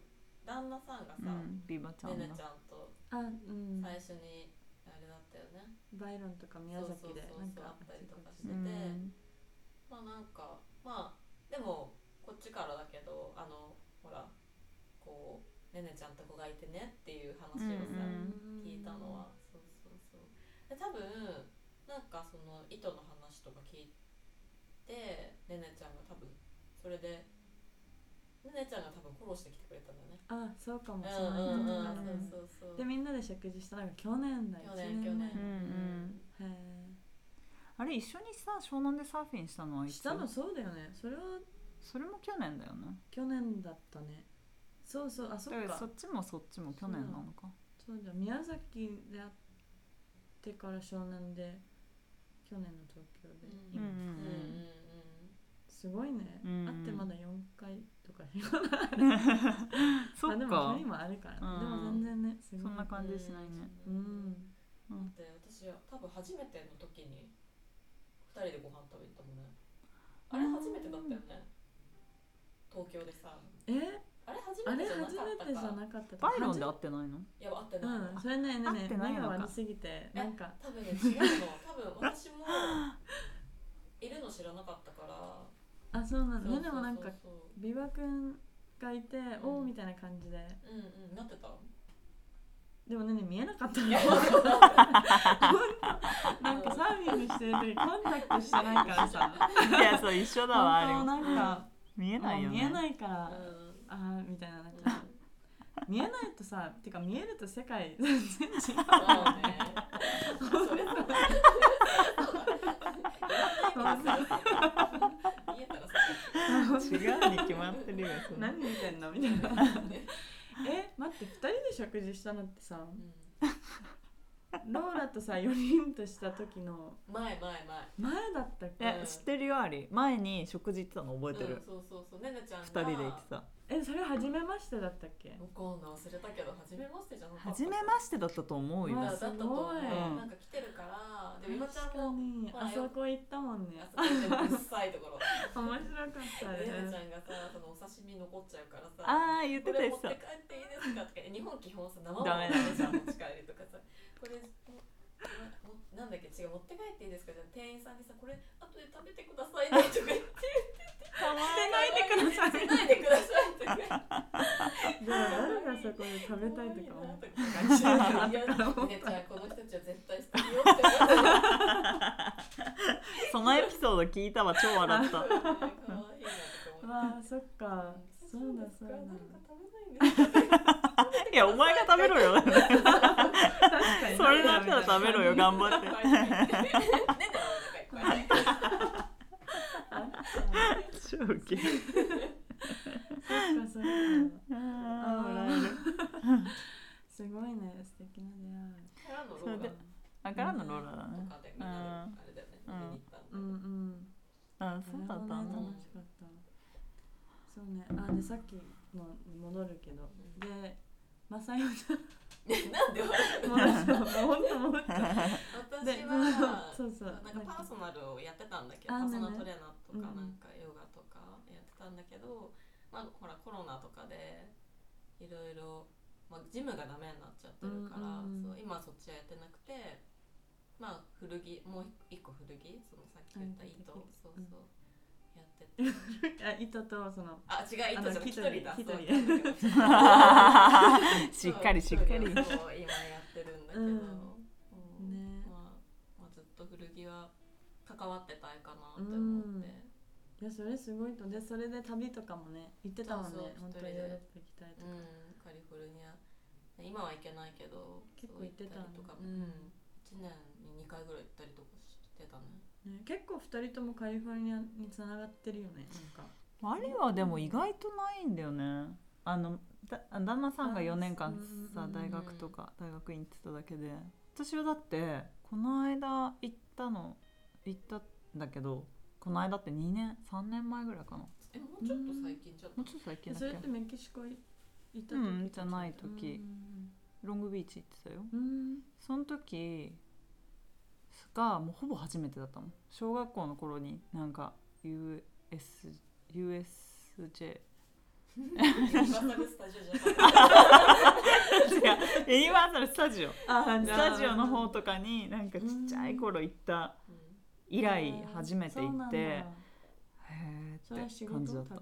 旦那さんがさ、うんビバちゃんだ。ねねちゃんとあうん。最初にあれだったよね、バイロンとか宮崎でなんかあったりとかしして。うん。まあなんかまあでもこっちからだけどあのほらこうねねちゃんと子がいてねっていう話をさ、うん聞いたのは。そうそうそう。で多分なんかその糸の話とか聞いてねねちゃんが多分それでねねちゃんが多分フォローしてきてくれたんだよね。あそうかもうんそういそうそうそうでみんなで食事したのが去年だよ。去1年去年。うんうん。へあれ一緒にさ湘南でサーフィンしたのはいつ？えしたのそうだよね。それはそれも去年だよね。去年だったね。そうそうあそっだかそっちもそっちも去年なのか。そう。じゃん。宮崎で会ってから湘南で去年の東京で、うん今うんうんすごいね、うん会ってまだ4回。とか。そっあでもか距離もあるからね、うん。でも全然ねそんな感じしないね。うん。だって私は多分初めての時に2人でご飯食べに行ったもんね。あれ初めてだったよね。東京でさ。え？あれ初あれめてじゃな初かったか。めてじゃなかったバイロンで会はってないの？いや会ってじない。の、うん。それねね。会ねってないのか。目が悪すぎて。なんか。多分ね違うの。多分私も いるの知らなかったからあそうなんでもなんかビバ君がいて、ん。おおみたいな感じで。うんうん。なってた？でもねね見えなかったの。なんかサーフィングしてる時コンタクトしてないからさ。いやそう一緒だわあ本当れなんか見えないよね。見えないから、うん。あーみたいななんか。見えないとさてか見えると世界全然違うそうね 違うに決まってるよ何見てんの？みたいな。え待って2人で食事したのってさ。うん ローラとさ4人とした時の前前前。前だったっけ？え知ってるよあり前に食事行ってたの覚えてうん。る、そうそうそう。ねねちゃんが二人で行ってた。えそれ初めましてだったっけ？わかんない忘れたけど初めましてじゃなかった。初めましてだったと思うよ。わだだったなんか来てるから。でも今ちゃんもに。あそこ行ったもんね。あそこでうっさいところ。面白かったね。ねちねゃんがさそのお刺身残っちゃうからさああ言ってこたやつされ持って帰っていいですか？とか日本基本さ生ものじゃん持ち帰りとかさこれももなんだっけ違う持って帰っていいですかじゃあ店員さんにさこれ後で食べてくださいねとか言ってかわ捨てないでください捨てないでくださいとか誰がそこで食べたいとか思っこの人たちは絶対捨てるよって思ってそのエピソード聞いたわ超笑ったわあそっか。そうだそうだ。誰か食べないんですかいやお前が食べろよ。それだったら食べろよ頑張って。超ウケる。そっかそっか。あー笑えるすごいね。素敵な出会いあからのローラだねうんうんうん。あそうだった楽しかったそうねあでさっきのに戻るけど。でマサヨちゃんなんで笑うもう本当思った私はそうそう。なんかパーソナルをやってたんだけどあパーソナルねトレーナーとかうんなんかヨガとかやってたんだけど、まあほらコロナとかでいろいろまあジムがダメになっちゃってるから、そう今はそっちはやってなくてまあ古着もう一個古着？そのさっき言ったうん糸、そううんそう。やってて。あ糸とそのあ違う糸じゃないあの一人だ。一人そう一人。しっかりしっかり。今やってるんだけど、うん。うんね。まあ、まあずっと古着は関わってたいかなって思って、いやそれすごいとでそれで旅とかもね行ってたもんね本当一人で。ヨーロッパ行きたいとか、うん、カリフォルニア。今は行けないけど結構行ってたとか、ううん。ん、1年に2回ぐらい行ったりとかしてたねね、結構二人ともカリフォルニアにつながってるよねなんか。あれはでも意外とないんだよね。あのだ旦那さんが4年間さ大学とか大学院行ってただけで。私はだってこの間行ったの行ったんだけどこの間って2年3年前ぐらいかな。もえもうちょっと最近じゃうちょっと最近だそれっっけてメキシコ行った時うんじゃない時。ロングビーチ行ってたよ。その時がもうほぼ初めてだったもん。小学校の頃になんか US USJ ユニバーサル・スタジオじゃなかった。違うユニバーサル・スタジオ。あスタジオの方とかになんかちっちゃい頃行ったうん以来初めて行って。へそれは仕ーって感じだった。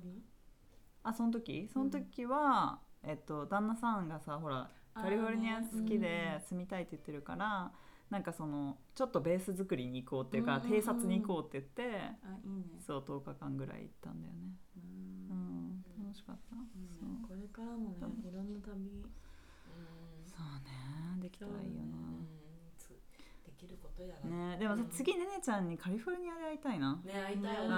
あその時？その時は、えっと旦那さんがさほらカリフォルニア好きで住みたいって言ってるからなんかそのちょっとベース作りに行こうっていうか、うんうんうん。偵察に行こうって言ってあいいね。そう10日間ぐらい行ったんだよね。ううん。ん楽しかった、うねこれからもねいろんな旅。うん。そうね。できたらいいようんつできることやね。でも次ねねちゃんにカリフォルニアで会いたいな。ね会いたい。うん。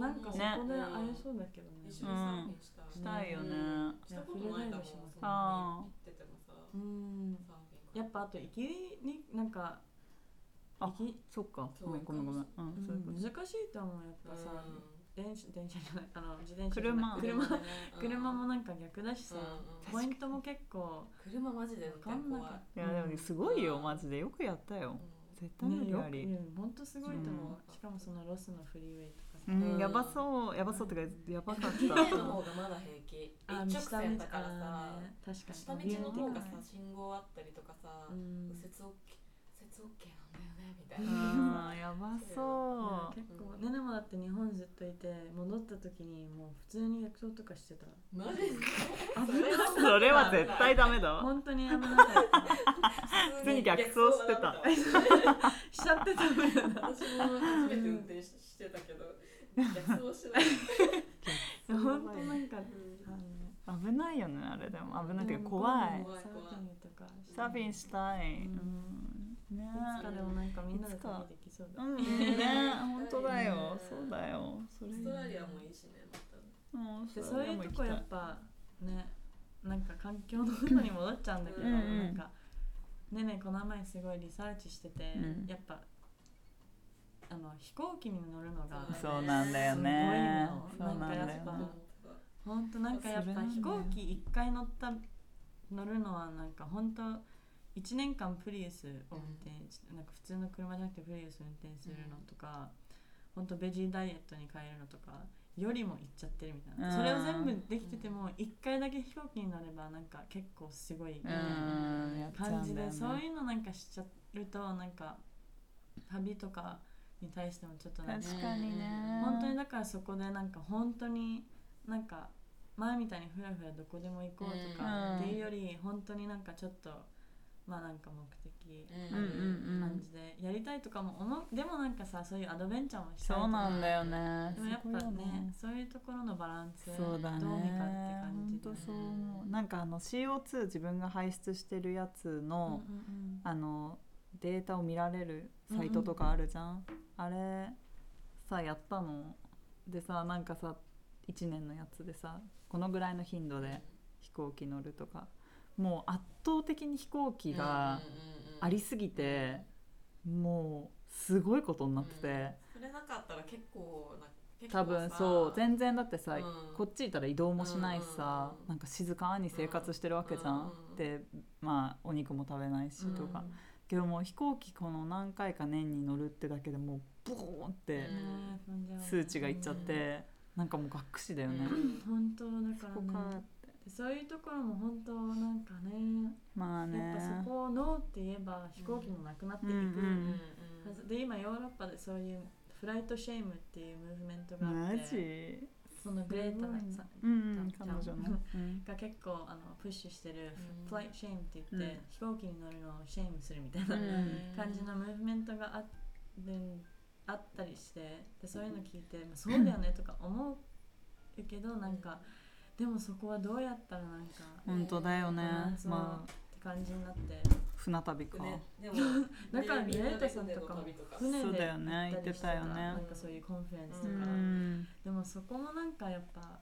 なんかそこで会えそうだけどね。一緒にサーフィンしたい。したいよね。うんしたことないかもいやそん。フなに行っててもさ。うん。サーフィンやっぱあと行きになんかあ行きそっか。ごめんごめんごめん。うんうんそういうこと。難しいと思うやっぱさうん。電車電車じゃないあの自転車車。車。ね。車もなんか逆だしさ。うんうん。ポイントも結構。車マジでわかんなかった。いやでもねすごいよマジで。よくやったよ。絶対無理あり、本当すごいと思う。しかもそのロスのフリーウェイとうん。うん。やばそう。やばそうってかやばかっ綺麗たの方がまだ平気。あ一直線だからあさーね確かに。下道の方がさ信号あったりとかさうん。右折 OK 右折 OK なんだよねみたういな、ん。やばいやそ結構。ねねもだって日本ずっといて戻った時にもう普通に逆走とかしてた。マジでう それは絶対ダメだわ。本当に危なかった。普通に逆走してた。しちゃってた。私も初めて運転ししてたけど 逆走しない。本当なんかあの危ないよねあれでも。危ないっていうか怖い。怖いサーフィンとかサーフィンしたい、ううん、ね。いつかでもなんかみんなで旅できそうだ。うん。ね。本当だよ。そうだよ。それ。オーストラリアもいいしねまた。うそういうとこやっぱねなんか環境のことに戻っちゃうんだけど、なんかねえねえこの前すごいリサーチしてて、うん。やっぱあの飛行機に乗るのがそうなんだよね。すごいの。なんかやっぱ本当なんかやっぱ飛行機一回乗った乗るのはなんか本当1年間プリウスを運転して、なんか普通の車じゃなくてプリウス運転するのとか、本当ベジーダイエットに変えるのとかよりもいっちゃってるみたいな、うん。それを全部できてても1回だけ飛行機に乗ればなんか結構すごい感じで、そういうのなんかしちゃうとなんか旅とかに対してもちょっとなんか確かにね。本当にだからそこでなんか本当になんか前みたいにふらふらどこでも行こうとかうん。っていうより本当になんかちょっとまあなんか目的感じでやりたいとかも思う。でもなんかさそういうアドベンチャーもしたいとそうかなんだよね。でもやっぱねそういうところのバランスそうだね。どうにかって感じで本当そうなんかあの CO2 自分が排出してるやつの、うん。あのデータを見られるサイトとかあるじゃん、あれさやったの？でさなんかさ1年のやつでさこのぐらいの頻度で飛行機乗るとか。もう圧倒的に飛行機がありすぎて、もうすごいことになってて、それなかったら結構な多分さ。そう全然だってさ、うん。こっちいたら移動もしないしさ、うんなんか静かに生活してるわけじゃん、うんでまあお肉も食べないしとか、けどもう飛行機この何回か年に乗るってだけでもうボーンって数値がいっちゃって、なんかもうがっくしだよね、本当だからね。でそういうところも本当なんかねまあやっねぱそこをノーって言えば飛行機もなくなっていくうんで今ヨーロッパでそういう flight shame っていうムーブメントがあマって。ジ？そのグレータさうん。が結構あのプッシュしてるうん。 flight shame って言って、うん。飛行機に乗るのを shame するみたいな。うん。感じのムーブメントがあるあったりしてでそういうの聞いて、まあ、そうだよねとか思うけどなんかでもそこはどうやったらなんか本当だよね。まあ。って感じになって船旅か、ねでもだからグレータさんとかも船の旅とか。船でそうだよね行ったりしてたよね。なんかそういう conference とうか、ん。でもそこもなんかやっぱ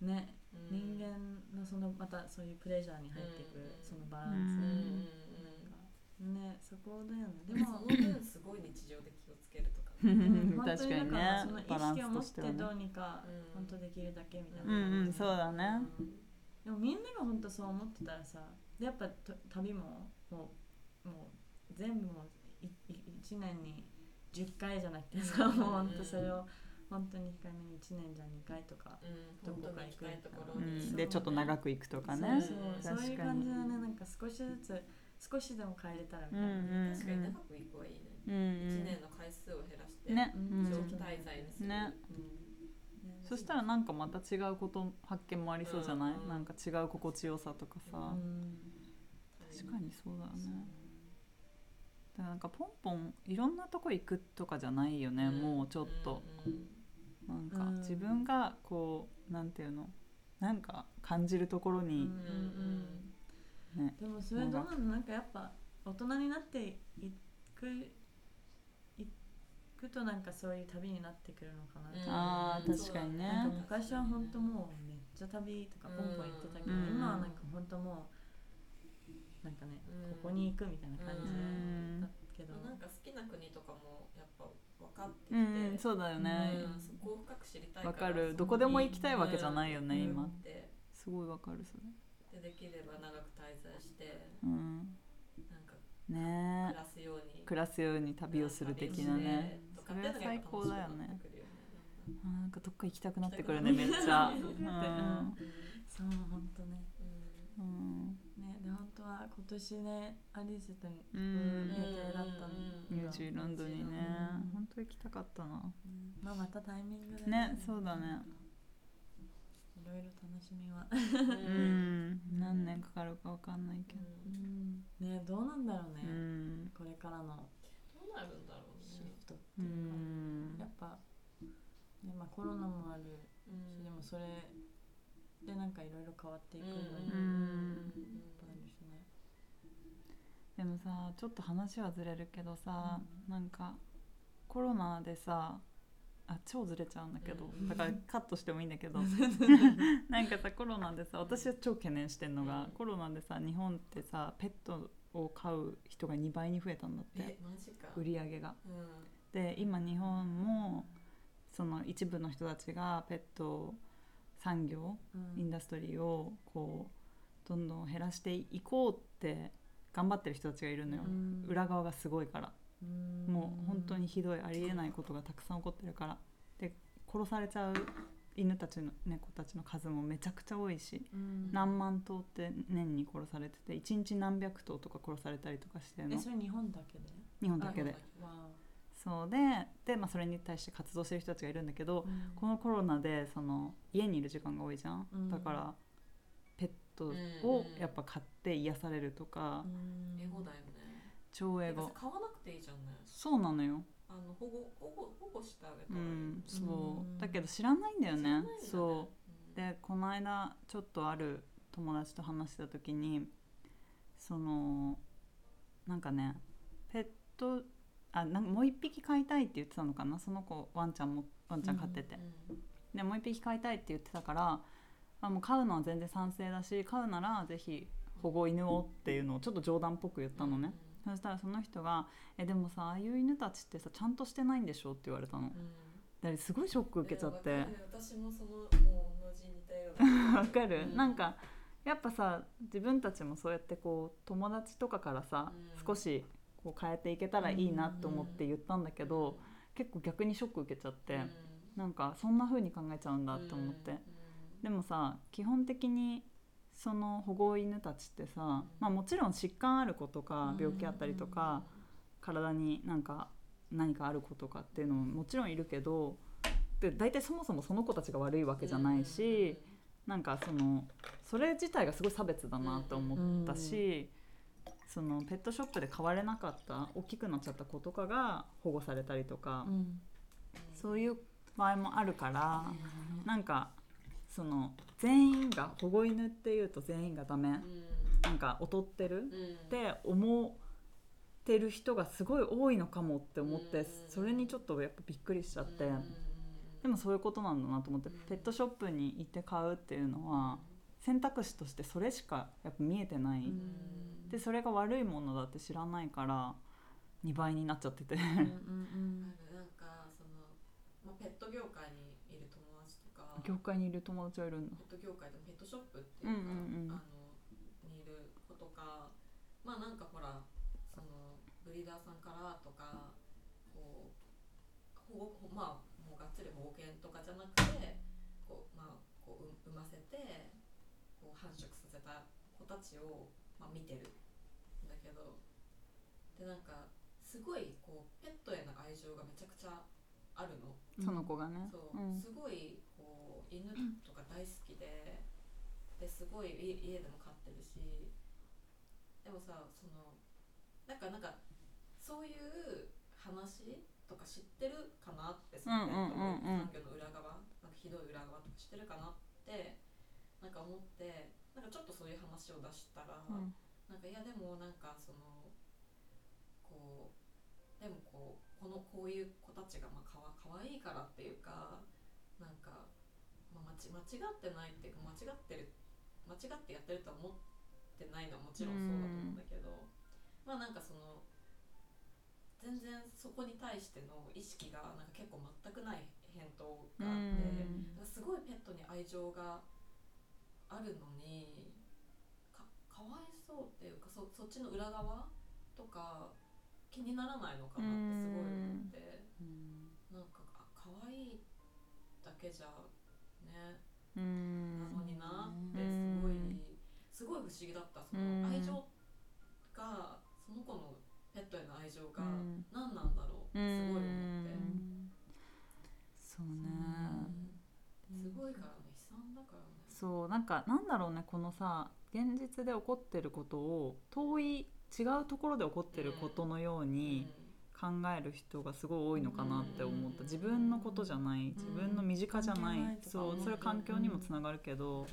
ね人間のそのまたそういう pleasure に入っていくうん。そのバランうんス、うん。なんかねそこだよね。ででももその分すごい日常で気をつけるとか。うん。本 確かに当にだからねそのバラン意識を持ってどうにかうん本当できるだけみたいうんな、うんそうだね。でもみんなが本当そう思ってたらさでやっぱと旅ももうもう全部もういい1年に10回じゃなくてさ、うんもう本当それを本当に控えめに1年じゃ2回とか、うん。どこか行く行きたいところうにん、でちょっと長く行くとかね。そうそう確かにそういう感じだね。なんか少しずつ少しでも変えれたらみたいな、うんうん確かに長く行くはいいね。うん1年の回数を減らしてね、長期滞在にする。ね。うん。そしたらなんかまた違うこと発見もありそうじゃない、うん。なんか違う心地よさとかさ、うん確かにそうだね。だからなんかポンポンいろんなとこ行くとかじゃないよね、もうちょっと、なんかうん。自分がこうなんていうのなんか感じるところに、ねでもそれどうなの？なんか。やっぱ大人になっていくいくとなんかそういう旅になってくるのかなって、あー確かにね。なんか昔は本当もうめっちゃ旅とかポンポン行ってたけど、うん。今はなんか本当もうなんかね、うん。ここに行くみたいな感じうん。だけど、なんか好きな国とかもやっぱ分かってきて、うんそうだよね。うんそこを深く知りたいわ、からかる。どこでも行きたいわけじゃないよね、うん。今。ですごいわかるそれ。でできれば長く滞在してうん。なんかね。暮らすように。暮らすように旅をする的なね。旅をしてとかっていうのがやっぱ楽しくなってくるよあなんかどっか行きたくなってくるねめっちゃ。うん。うん。そう本当ね。うん。うんねで本当は今年ねアリスと予定だったのニュージーランドにね。うん。本当行きたかったな。まあまたタイミングでね。そうだね。いろいろ楽しみは。うん。何年かかるかわかんないけど。うん。ねどうなんだろうね、うん。これからの。どうなるんだろうシねフトってういうか、ん。やっぱ、ねまあ、コロナもあるし、でもそれでなんかいろいろ変わっていくのに、うんでもさちょっと話はずれるけどさ、なんかコロナでさあ超ずれちゃうんだけど、うん。だからカットしてもいいんだけど。なんかさコロナでさ私は超懸念してんのが、うん。コロナでさ日本ってさペットを飼う人が2倍に増えたんだって。売り上げが。うん。で今日本もその一部の人たちがペット産業インダストリーをこうどんどん減らしていこうって頑張ってる人たちがいるのよ、うん。裏側がすごいから、うん。もう本当にひどいありえないことがたくさん起こってるから。で殺されちゃう犬たちの猫たちの数もめちゃくちゃ多いし。うん。何万頭って年に殺されてて1日何百頭とか殺されたりとかしてるの。えそれ日本だけで？日本だけで。そうでで、まあ、それに対して活動してる人たちがいるんだけど、あこのコロナでその家にいる時間が多いじゃん、うん。だからトをやっぱ飼って癒されるとか、エゴだよね。超エゴ。てかさ買わなくていいじゃんね。そうなのよ、あの保護保護保護してあげたらいい、うん、そう、うん。だけど知らないんだよね。知らないんだね。そう。でこの間ちょっとある友達と話した時にそのなんかねペットあなんかもう一匹飼いたいって言ってたのかな。その子ワンちゃんもワンちゃん飼ってて、うん。でもう一匹飼いたいって言ってたからあもう飼うのは全然賛成だし飼うならぜひ保護犬をっていうのをちょっと冗談っぽく言ったのね、そしたらその人が「えでもさああいう犬たちってさちゃんとしてないんでしょ?」って言われたの。うん。すごいショック受けちゃって。私もそのもう同じ似たようなわかる、うん。なんかやっぱさ自分たちもそうやってこう友達とかからさ、うん。少しこう変えていけたらいいなと思って言ったんだけど、結構逆にショック受けちゃって、うん。なんかそんな風に考えちゃうんだって思って、うんでもさ基本的にその保護犬たちってさ、まあ、もちろん疾患ある子とか病気あったりとか、体になんか何かある子とかっていうのももちろんいるけどで大体そもそもその子たちが悪いわけじゃないし、なんかそのそれ自体がすごい差別だなと思ったし、そのペットショップで飼われなかった大きくなっちゃった子とかが保護されたりとか、うん。そういう場合もあるから、なんかその全員が保護犬っていうと全員がダメ、うん。なんか劣ってる。うん。って思ってる人がすごい多いのかもって思って、うん。それにちょっとやっぱびっくりしちゃって、うん。でもそういうことなんだなと思って、うん。ペットショップに行って買うっていうのは選択肢としてそれしかやっぱ見えてない、うん。でそれが悪いものだって知らないから2倍になっちゃってて。うんうん。なんかその、まあ、ペット業界に業界にいる友達はいるんだペット業界でもペットショップっていうか、うんうんうんあのにいる子とかまあなんかほらそのブリーダーさんからとかこう保護まあもうがっつり保護犬とかじゃなくてこうまあこうう産ませてこう繁殖させた子たちを、まあ、見てるんだけどでなんかすごいこうペットへの愛情がめちゃくちゃあるの。その子がね。そう、うんすごい犬とか大好きでですごい家家でも飼ってるしでもさそのなんかなんかそういう話とか知ってるかなってその環境の裏側なんかひどい裏側とか知ってるかなってなんか思ってなんかちょっとそういう話を出したら、うん。なんかいやでもなんかそのこうでもこうこのこういう子たちがまあかわかわいいからっていうかなんか、ち間違ってないっていうか間違ってる間違ってやってるとは思ってないのはもちろんそうだと思うんだけど、まあなんかその全然そこに対しての意識がなんか結構全くない返答があって。なんかすごいペットに愛情があるのにかかわいそうっていうかそそっちの裏側とか気にならないのかなってすごい思ってなんかあかわいいだけじゃね。うん。なのになってすごいすごい不思議だった。その愛情がその子のペットへの愛情がうん。何なんだろうすごい思って。そうね。すごいからね悲惨だからね。そうなんかなんだろうねこのさ現実で起こってることを遠い違うところで起こってることのように考える人がすごい多いのかなって思った。うん。自分のことじゃない。自分の身近じゃない。そう。それは環境にもつながるけど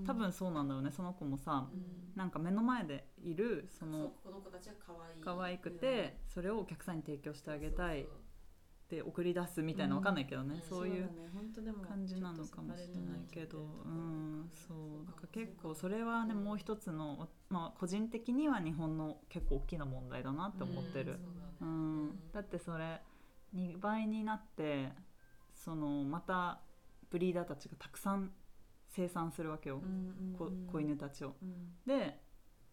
うん。多分そうなんだろうね。その子もさうん。なんか目の前でいるその可愛くてそれをお客さんに提供してあげたいて送り出すみたいなわかんないけどねうん。そういう感じなのかもしれないけどうにんそう。だから結構それはねもう一つのまあ個人的には日本の結構大きな問題だなって思ってる。うん。だってそれ2倍になってそのまたブリーダーたちがたくさん生産するわけよ。こ子犬たちを。うん。で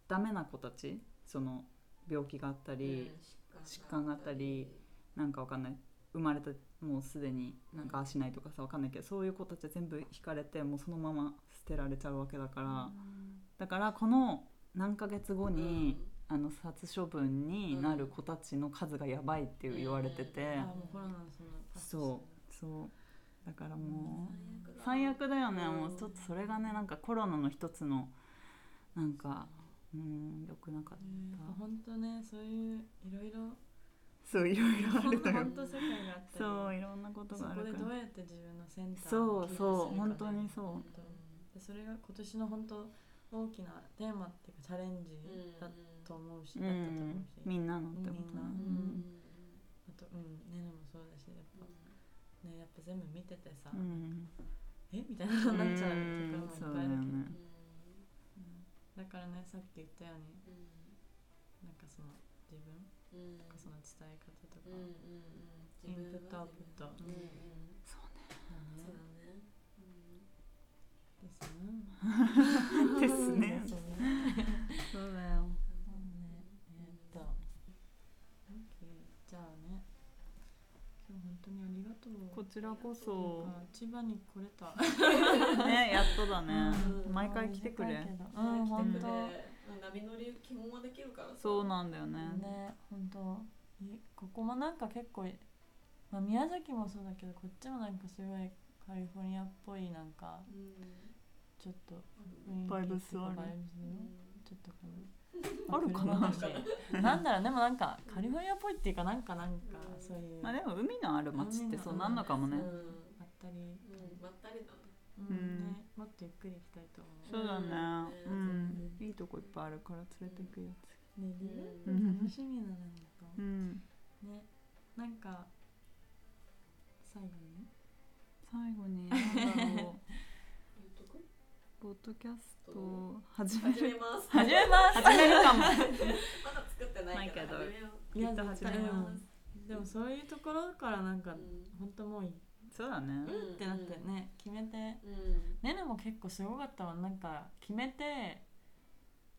ダメな子たちその病気があったり、うん疾患があったりなんかわかんない生まれたもうすでになんか足ないとかさわかんないけどそういう子たちは全部引かれてもうそのまま捨てられちゃうわけだから、だからこの何ヶ月後に、あの殺処分になる子たちの数がやばいって言われてて、そう。そう。だからもう最悪だよね、うん。もうちょっとそれがねなんかコロナの一つのなんかうん良くなかった、本当ねそういういろいろそういろいろあるのよ。本当世界があったり。そういろんなことそこでがあるから。どうやって自分のセンターそうそう本当にそう。でそれが今年の本当大きなテーマっていうかチャレンジだと思うし、みんなのってことなうんあとうん。ねねもそうだしやっぱねやっぱ全部見ててさ、うん。えみたいななっちゃうところもいっぱいあるけど、だからねさっき言ったようになんかその自分とかその伝え方とか、インプットアウト。プットうんうん。そうね。そうだね。ですね。ですねですねそうだよ。ね。えーっと。じゃあね。今日本当にありがとう。こちらこそ。千葉に来れた。ねやっとだね。うん。毎回来てくれ。うん来本当。てくれ波乗り基本はできるからさ。そうなんだよね。ね本当。いここもなんか結構、まあ、宮崎もそうだけどこっちもなんかすごいカリフォルニアっぽいなんかうん。ちょっとバイブスあるちょっとこの あるかな。なんだろうでもなんかカリフォルニアっぽいっていうかなんかなんかうんそういうまあでも海のある町ってそうなんのかもねうんあったり、うん。うん。ね、もっとゆっくり行きたいと思うそうだね。ううん。ん。いいとこいっぱいあるから連れてくよ。ねうね楽しみだななんか。うん。ねなんか最後に？最後に何だろッドキャストを始める。始めます。始めます始めるかも。まだ作ってないけどないけど始めよういやきっと始めます。でもそういうところからなんかうん。本当もういいそうだね。うん。ってなってね。決めて。うん。ねねも結構すごかったわ。なんか決めて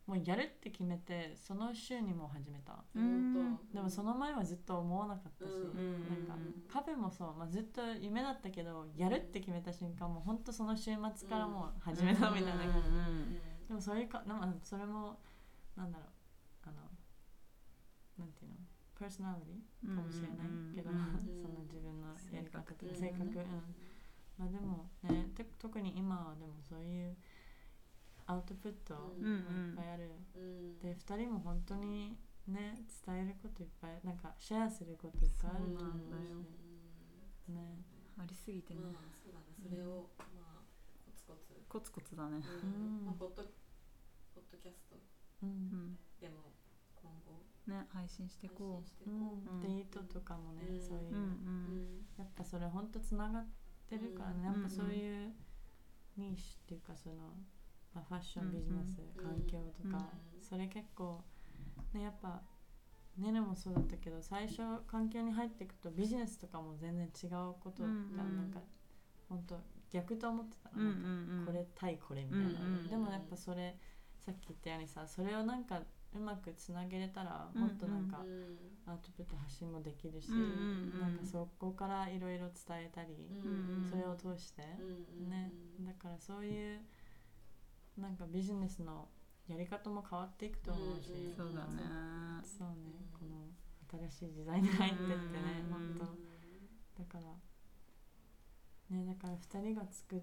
もうやるって決めてその週にもう始めた。うん本当。でもその前はずっと思わなかったし、うん。なんかカフェもそう、まあ、ずっと夢だったけどやるって決めた瞬間もうほん。とその週末からもう始めたみたいな感じ、うん。でもそういうかでもそれもなんだろう。あのなんていうの？パーソナリティかもしれないけど、うんうん。その自分のやり方とか性格。性格、うん。まあでもねて特に今はでもそういうアウトプットもうん。いっぱいある、うん。で2人も本当にね伝えることいっぱいなんかシェアすることいっぱいあると思うそうなんだよしね。ありすぎてね、まあそうだね。それをまあコツコツコツコツだね。うん。うんまあポッドポッドキャスト。ううんん。でもね配信していこう。デートとかもね、うん。そういう。やっぱそれほんとつながってるからね、うんやっぱそういうニーシュっていうかその、まあ、ファッションビジネス、うん環境とか、うんそれ結構ねやっぱねねもそうだったけど最初環境に入っていくとビジネスとかも全然違うことがうんうん。なんか、ほんと逆と思ってたの、これ対これみたいな、うんうん。でもやっぱそれさっき言ったようにさそれをなんかうまくつなげれたらうんもっとなんかうん。アウトプット発信もできるし、なんかそこからいろいろ伝えたり、うんそれを通して、うんね。だからそういうなんかビジネスのやり方も変わっていくと思うし、そうだね。そうね。うん。この新しい時代に入ってってね、うん本当。だからねだから2人が作っ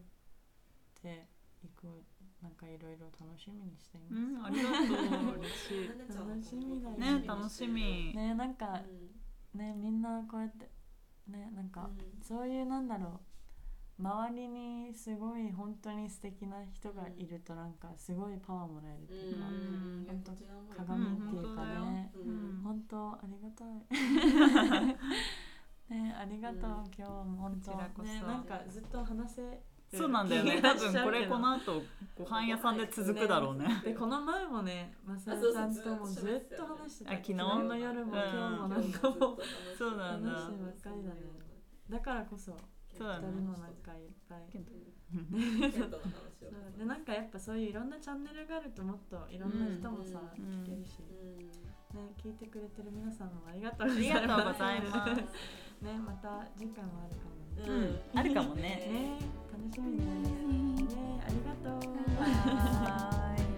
ていくなんかいろいろ楽しみにしていうます、んありがとう。嬉しい。楽しみだよ。ね楽しみ。ねなんかねみんなこうやってねなんか、そういうなんだろう。周りにすごい本当に素敵な人がいるとなんかすごいパワーもらえるっていうか、うん。本当鏡鏡っていうかね、うん。本当ありがたい。ねありがとう、うん。今日も本当。こちらこそ。ねなんかずっと話せるそうなんだよね。多分これこの後ご飯屋さんで続くだろうね。でこの前もねマサルさんともずっと話してた。あ昨日の夜もうん今日もなんかもうそうなんだ。話してばっかりだね。だからこそそうだね。二人もなんかいっぱい。でなんかやっぱそういういろんなチャンネルがあるともっといろんな人もさ、うん。聞けるし、うん。ね、聞いてくれてる皆さんもありがとうごあざいます。りがとうございます。ねまた次回もあるかも。ねうん、あるかもね。ね。楽しみにね。ありがとう。はい